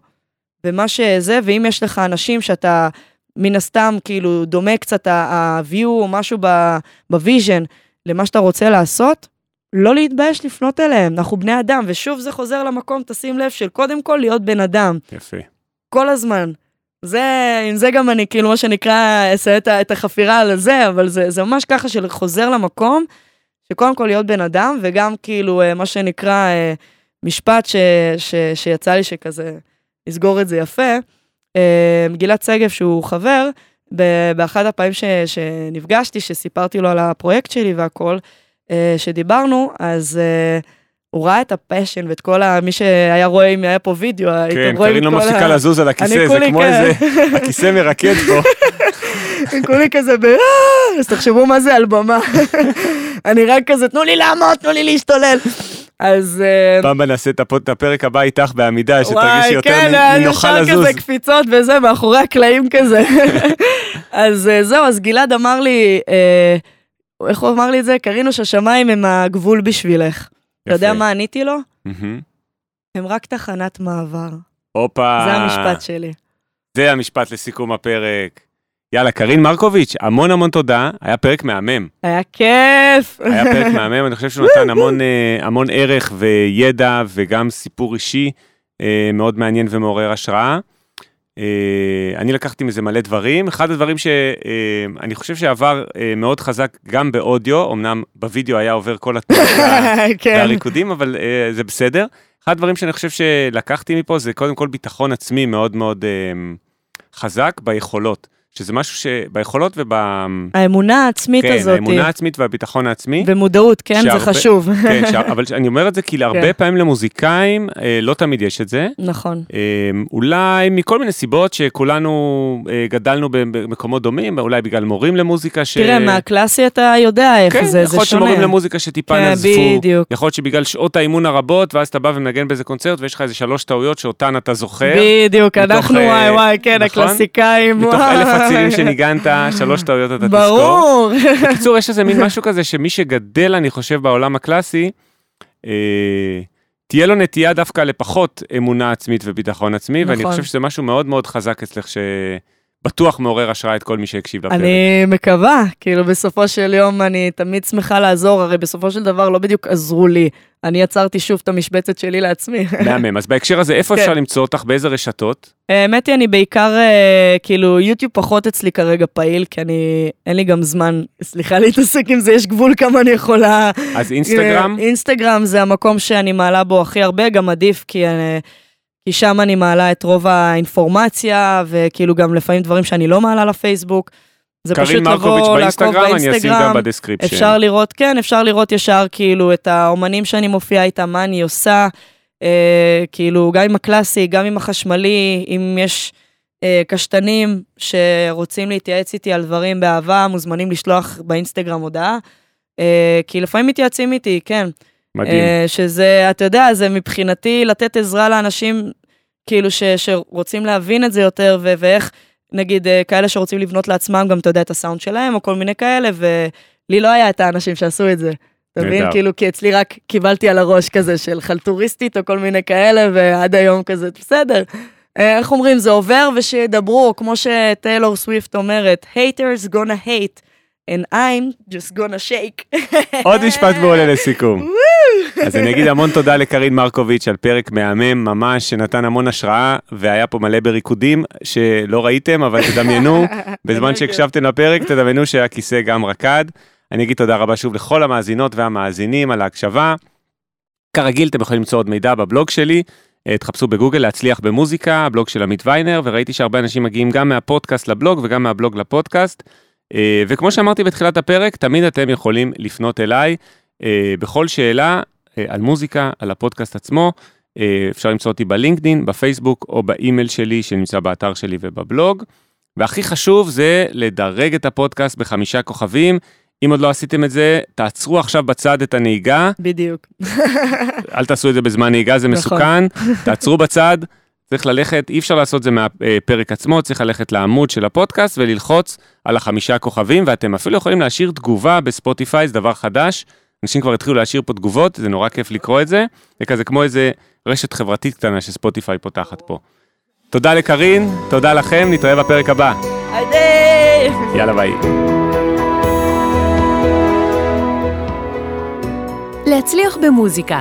ומה שזה, ואם יש לך אנשים שאתה מן הסתם, כאילו, דומה קצת ה-view או משהו ב vision למה שאתה רוצה לעשות, לא להתבייש לפנות אליהם, אנחנו בני אדם, ושוב זה חוזר למקום, תשים לב, של קודם כל להיות בן אדם, יפה. כל הזמן. זה, עם זה גם אני, כאילו, מה שנקרא, אעשה את, את החפירה על זה, אבל זה, זה ממש ככה של חוזר למקום, שקודם כל להיות בן אדם, וגם כאילו, אה, מה שנקרא, אה, משפט ש, ש, שיצא לי שכזה, לסגור את זה יפה, אה, גלעד שגב, שהוא חבר, ב- באחד הפעמים ש, שנפגשתי, שסיפרתי לו על הפרויקט שלי והכל, אה, שדיברנו, אז אה, הוא ראה את ה passion ואת כל ה... מי שהיה רואה אם היה פה וידאו, הייתם כן, רואים קארין לא את כל מפסיקה ה- לזוז על הכיסא, אני זה כמו כן. איזה, הכיסא מרקד פה. הם כולי כזה ב... "אה", אז תחשבו מה זה על במה. אני רק כזה, תנו לי לעמוד, תנו לי להשתולל. אז... אה, במבה נעשה את הפרק הבא איתך בעמידה, שתרגישי וואי, יותר כן, נוחה לזוז. כזה קפיצות וזה, מאחורי הקלעים כזה. אז אה, זהו, אז גלעד אמר לי, אה, איך הוא אמר לי את זה? קרינו שהשמיים הם הגבול בשבילך. אתה יודע. מה עניתי לו? הם רק תחנת מעבר. הופה. זה המשפט שלי. זה המשפט לסיכום הפרק. יאללה, קרין מרקוביץ', המון המון תודה, היה פרק מהמם. היה כיף. היה פרק מהמם, אני חושב שהוא נתן המון, אה, המון ערך וידע וגם סיפור אישי אה, מאוד מעניין ומעורר השראה. אה, אני לקחתי מזה מלא דברים. אחד הדברים שאני חושב שעבר אה, מאוד חזק גם באודיו, אמנם בווידאו היה עובר כל התנועות כן. והריקודים, אבל אה, זה בסדר. אחד הדברים שאני חושב שלקחתי מפה זה קודם כל ביטחון עצמי מאוד מאוד אה, חזק ביכולות. שזה משהו שביכולות וב... האמונה העצמית כן, הזאת. האמונה העצמית והביטחון העצמי. ומודעות, כן, זה שהרבה- חשוב. כן, ש... אבל אני אומר את זה כי להרבה כן. פעמים למוזיקאים אה, לא תמיד יש את זה. נכון. אה, אולי מכל מיני סיבות שכולנו אה, גדלנו במקומות דומים, אולי בגלל מורים למוזיקה ש... תראה, מהקלאסי אתה יודע איך כן, זה, יכול זה להיות שמורים שונה. למוזיקה שטיפה כן, נזפו, בדיוק. יכול להיות שבגלל שעות האימון הרבות, ואז אתה בא ומנגן באיזה קונצרט ויש לך איזה שלוש טעויות שאותן אתה זוכר. בדיוק, מתוך, אנחנו אה, וואי וואי, כן, נכון? הקלאסיקאים. וואי. אלף הצירים שניגנת, שלוש טעויות אתה תזכור. ברור. בקיצור, יש איזה מין משהו כזה שמי שגדל, אני חושב, בעולם הקלאסי, אה, תהיה לו נטייה דווקא לפחות אמונה עצמית וביטחון עצמי, ואני נכון. חושב שזה משהו מאוד מאוד חזק אצלך, שבטוח מעורר השראה את כל מי שהקשיב לפרק. אני מקווה, כאילו בסופו של יום אני תמיד שמחה לעזור, הרי בסופו של דבר לא בדיוק עזרו לי. אני יצרתי שוב את המשבצת שלי לעצמי. מהמם. אז בהקשר הזה, איפה כן. אפשר למצוא אותך? באיזה רשתות? האמת היא, אני בעיקר, אה, כאילו, יוטיוב פחות אצלי כרגע פעיל, כי אני, אין לי גם זמן, סליחה, להתעסק עם זה, יש גבול כמה אני יכולה. אז אינסטגרם? אה, אינסטגרם זה המקום שאני מעלה בו הכי הרבה, גם עדיף, כי, אה, כי שם אני מעלה את רוב האינפורמציה, וכאילו גם לפעמים דברים שאני לא מעלה לפייסבוק. זה פשוט לבוא, לעקוב באינסטגרם. אפשר לראות, כן, אפשר לראות ישר כאילו את האומנים שאני מופיעה איתם, מה אני עושה, אה, כאילו גם עם הקלאסי, גם עם החשמלי, אם יש אה, קשתנים שרוצים להתייעץ איתי על דברים באהבה, מוזמנים לשלוח באינסטגרם הודעה, אה, כי לפעמים מתייעצים איתי, כן. מדהים. אה, שזה, אתה יודע, זה מבחינתי לתת עזרה לאנשים, כאילו, ש, שרוצים להבין את זה יותר, ו- ואיך, נגיד, אה, כאלה שרוצים לבנות לעצמם גם, אתה יודע, את הסאונד שלהם, או כל מיני כאלה, ולי לא היה את האנשים שעשו את זה. אתה מבין? כאילו, כי אצלי רק קיבלתי על הראש כזה של חלטוריסטית, או כל מיני כאלה, ועד היום כזה, בסדר. אה, איך אומרים, זה עובר ושידברו, כמו שטיילור סוויפט אומרת, haters gonna hate, and I'm just gonna shake. עוד משפט מעולה לסיכום. אז אני אגיד המון תודה לקרין מרקוביץ' על פרק מהמם ממש, שנתן המון השראה, והיה פה מלא בריקודים שלא ראיתם, אבל תדמיינו, בזמן שהקשבתם לפרק, תדמיינו שהכיסא גם רקד. אני אגיד תודה רבה שוב לכל המאזינות והמאזינים על ההקשבה. כרגיל, אתם יכולים למצוא עוד מידע בבלוג שלי. אה, תחפשו בגוגל להצליח במוזיקה, הבלוג של עמית ויינר, וראיתי שהרבה אנשים מגיעים גם מהפודקאסט לבלוג וגם מהבלוג לפודקאסט. אה, וכמו שאמרתי בתחילת הפרק, תמיד אתם יכולים לפנות אליי אה, בכל שאלה על מוזיקה, על הפודקאסט עצמו. אה, אפשר למצוא אותי בלינקדין, בפייסבוק או באימייל שלי שנמצא באתר שלי ובבלוג. והכי חשוב זה לדרג את הפודקאסט בחמישה כוכבים. אם עוד לא עשיתם את זה, תעצרו עכשיו בצד את הנהיגה, בדיוק. אל תעשו את זה בזמן נהיגה, זה נכון. מסוכן. תעצרו בצד, צריך ללכת, אי אפשר לעשות זה מהפרק עצמו, צריך ללכת לעמוד של הפודקאסט וללחוץ על החמישה כוכבים, ואתם אפילו יכולים להשאיר תגובה בספוטיפיי, זה דבר חדש. אנשים כבר התחילו להשאיר פה תגובות, זה נורא כיף לקרוא את זה. זה כזה כמו איזה רשת חברתית קטנה שספוטיפיי פותחת פה. תודה לקרין, תודה לכם, נתראה בפרק הבא. יאללה ביי. להצליח במוזיקה,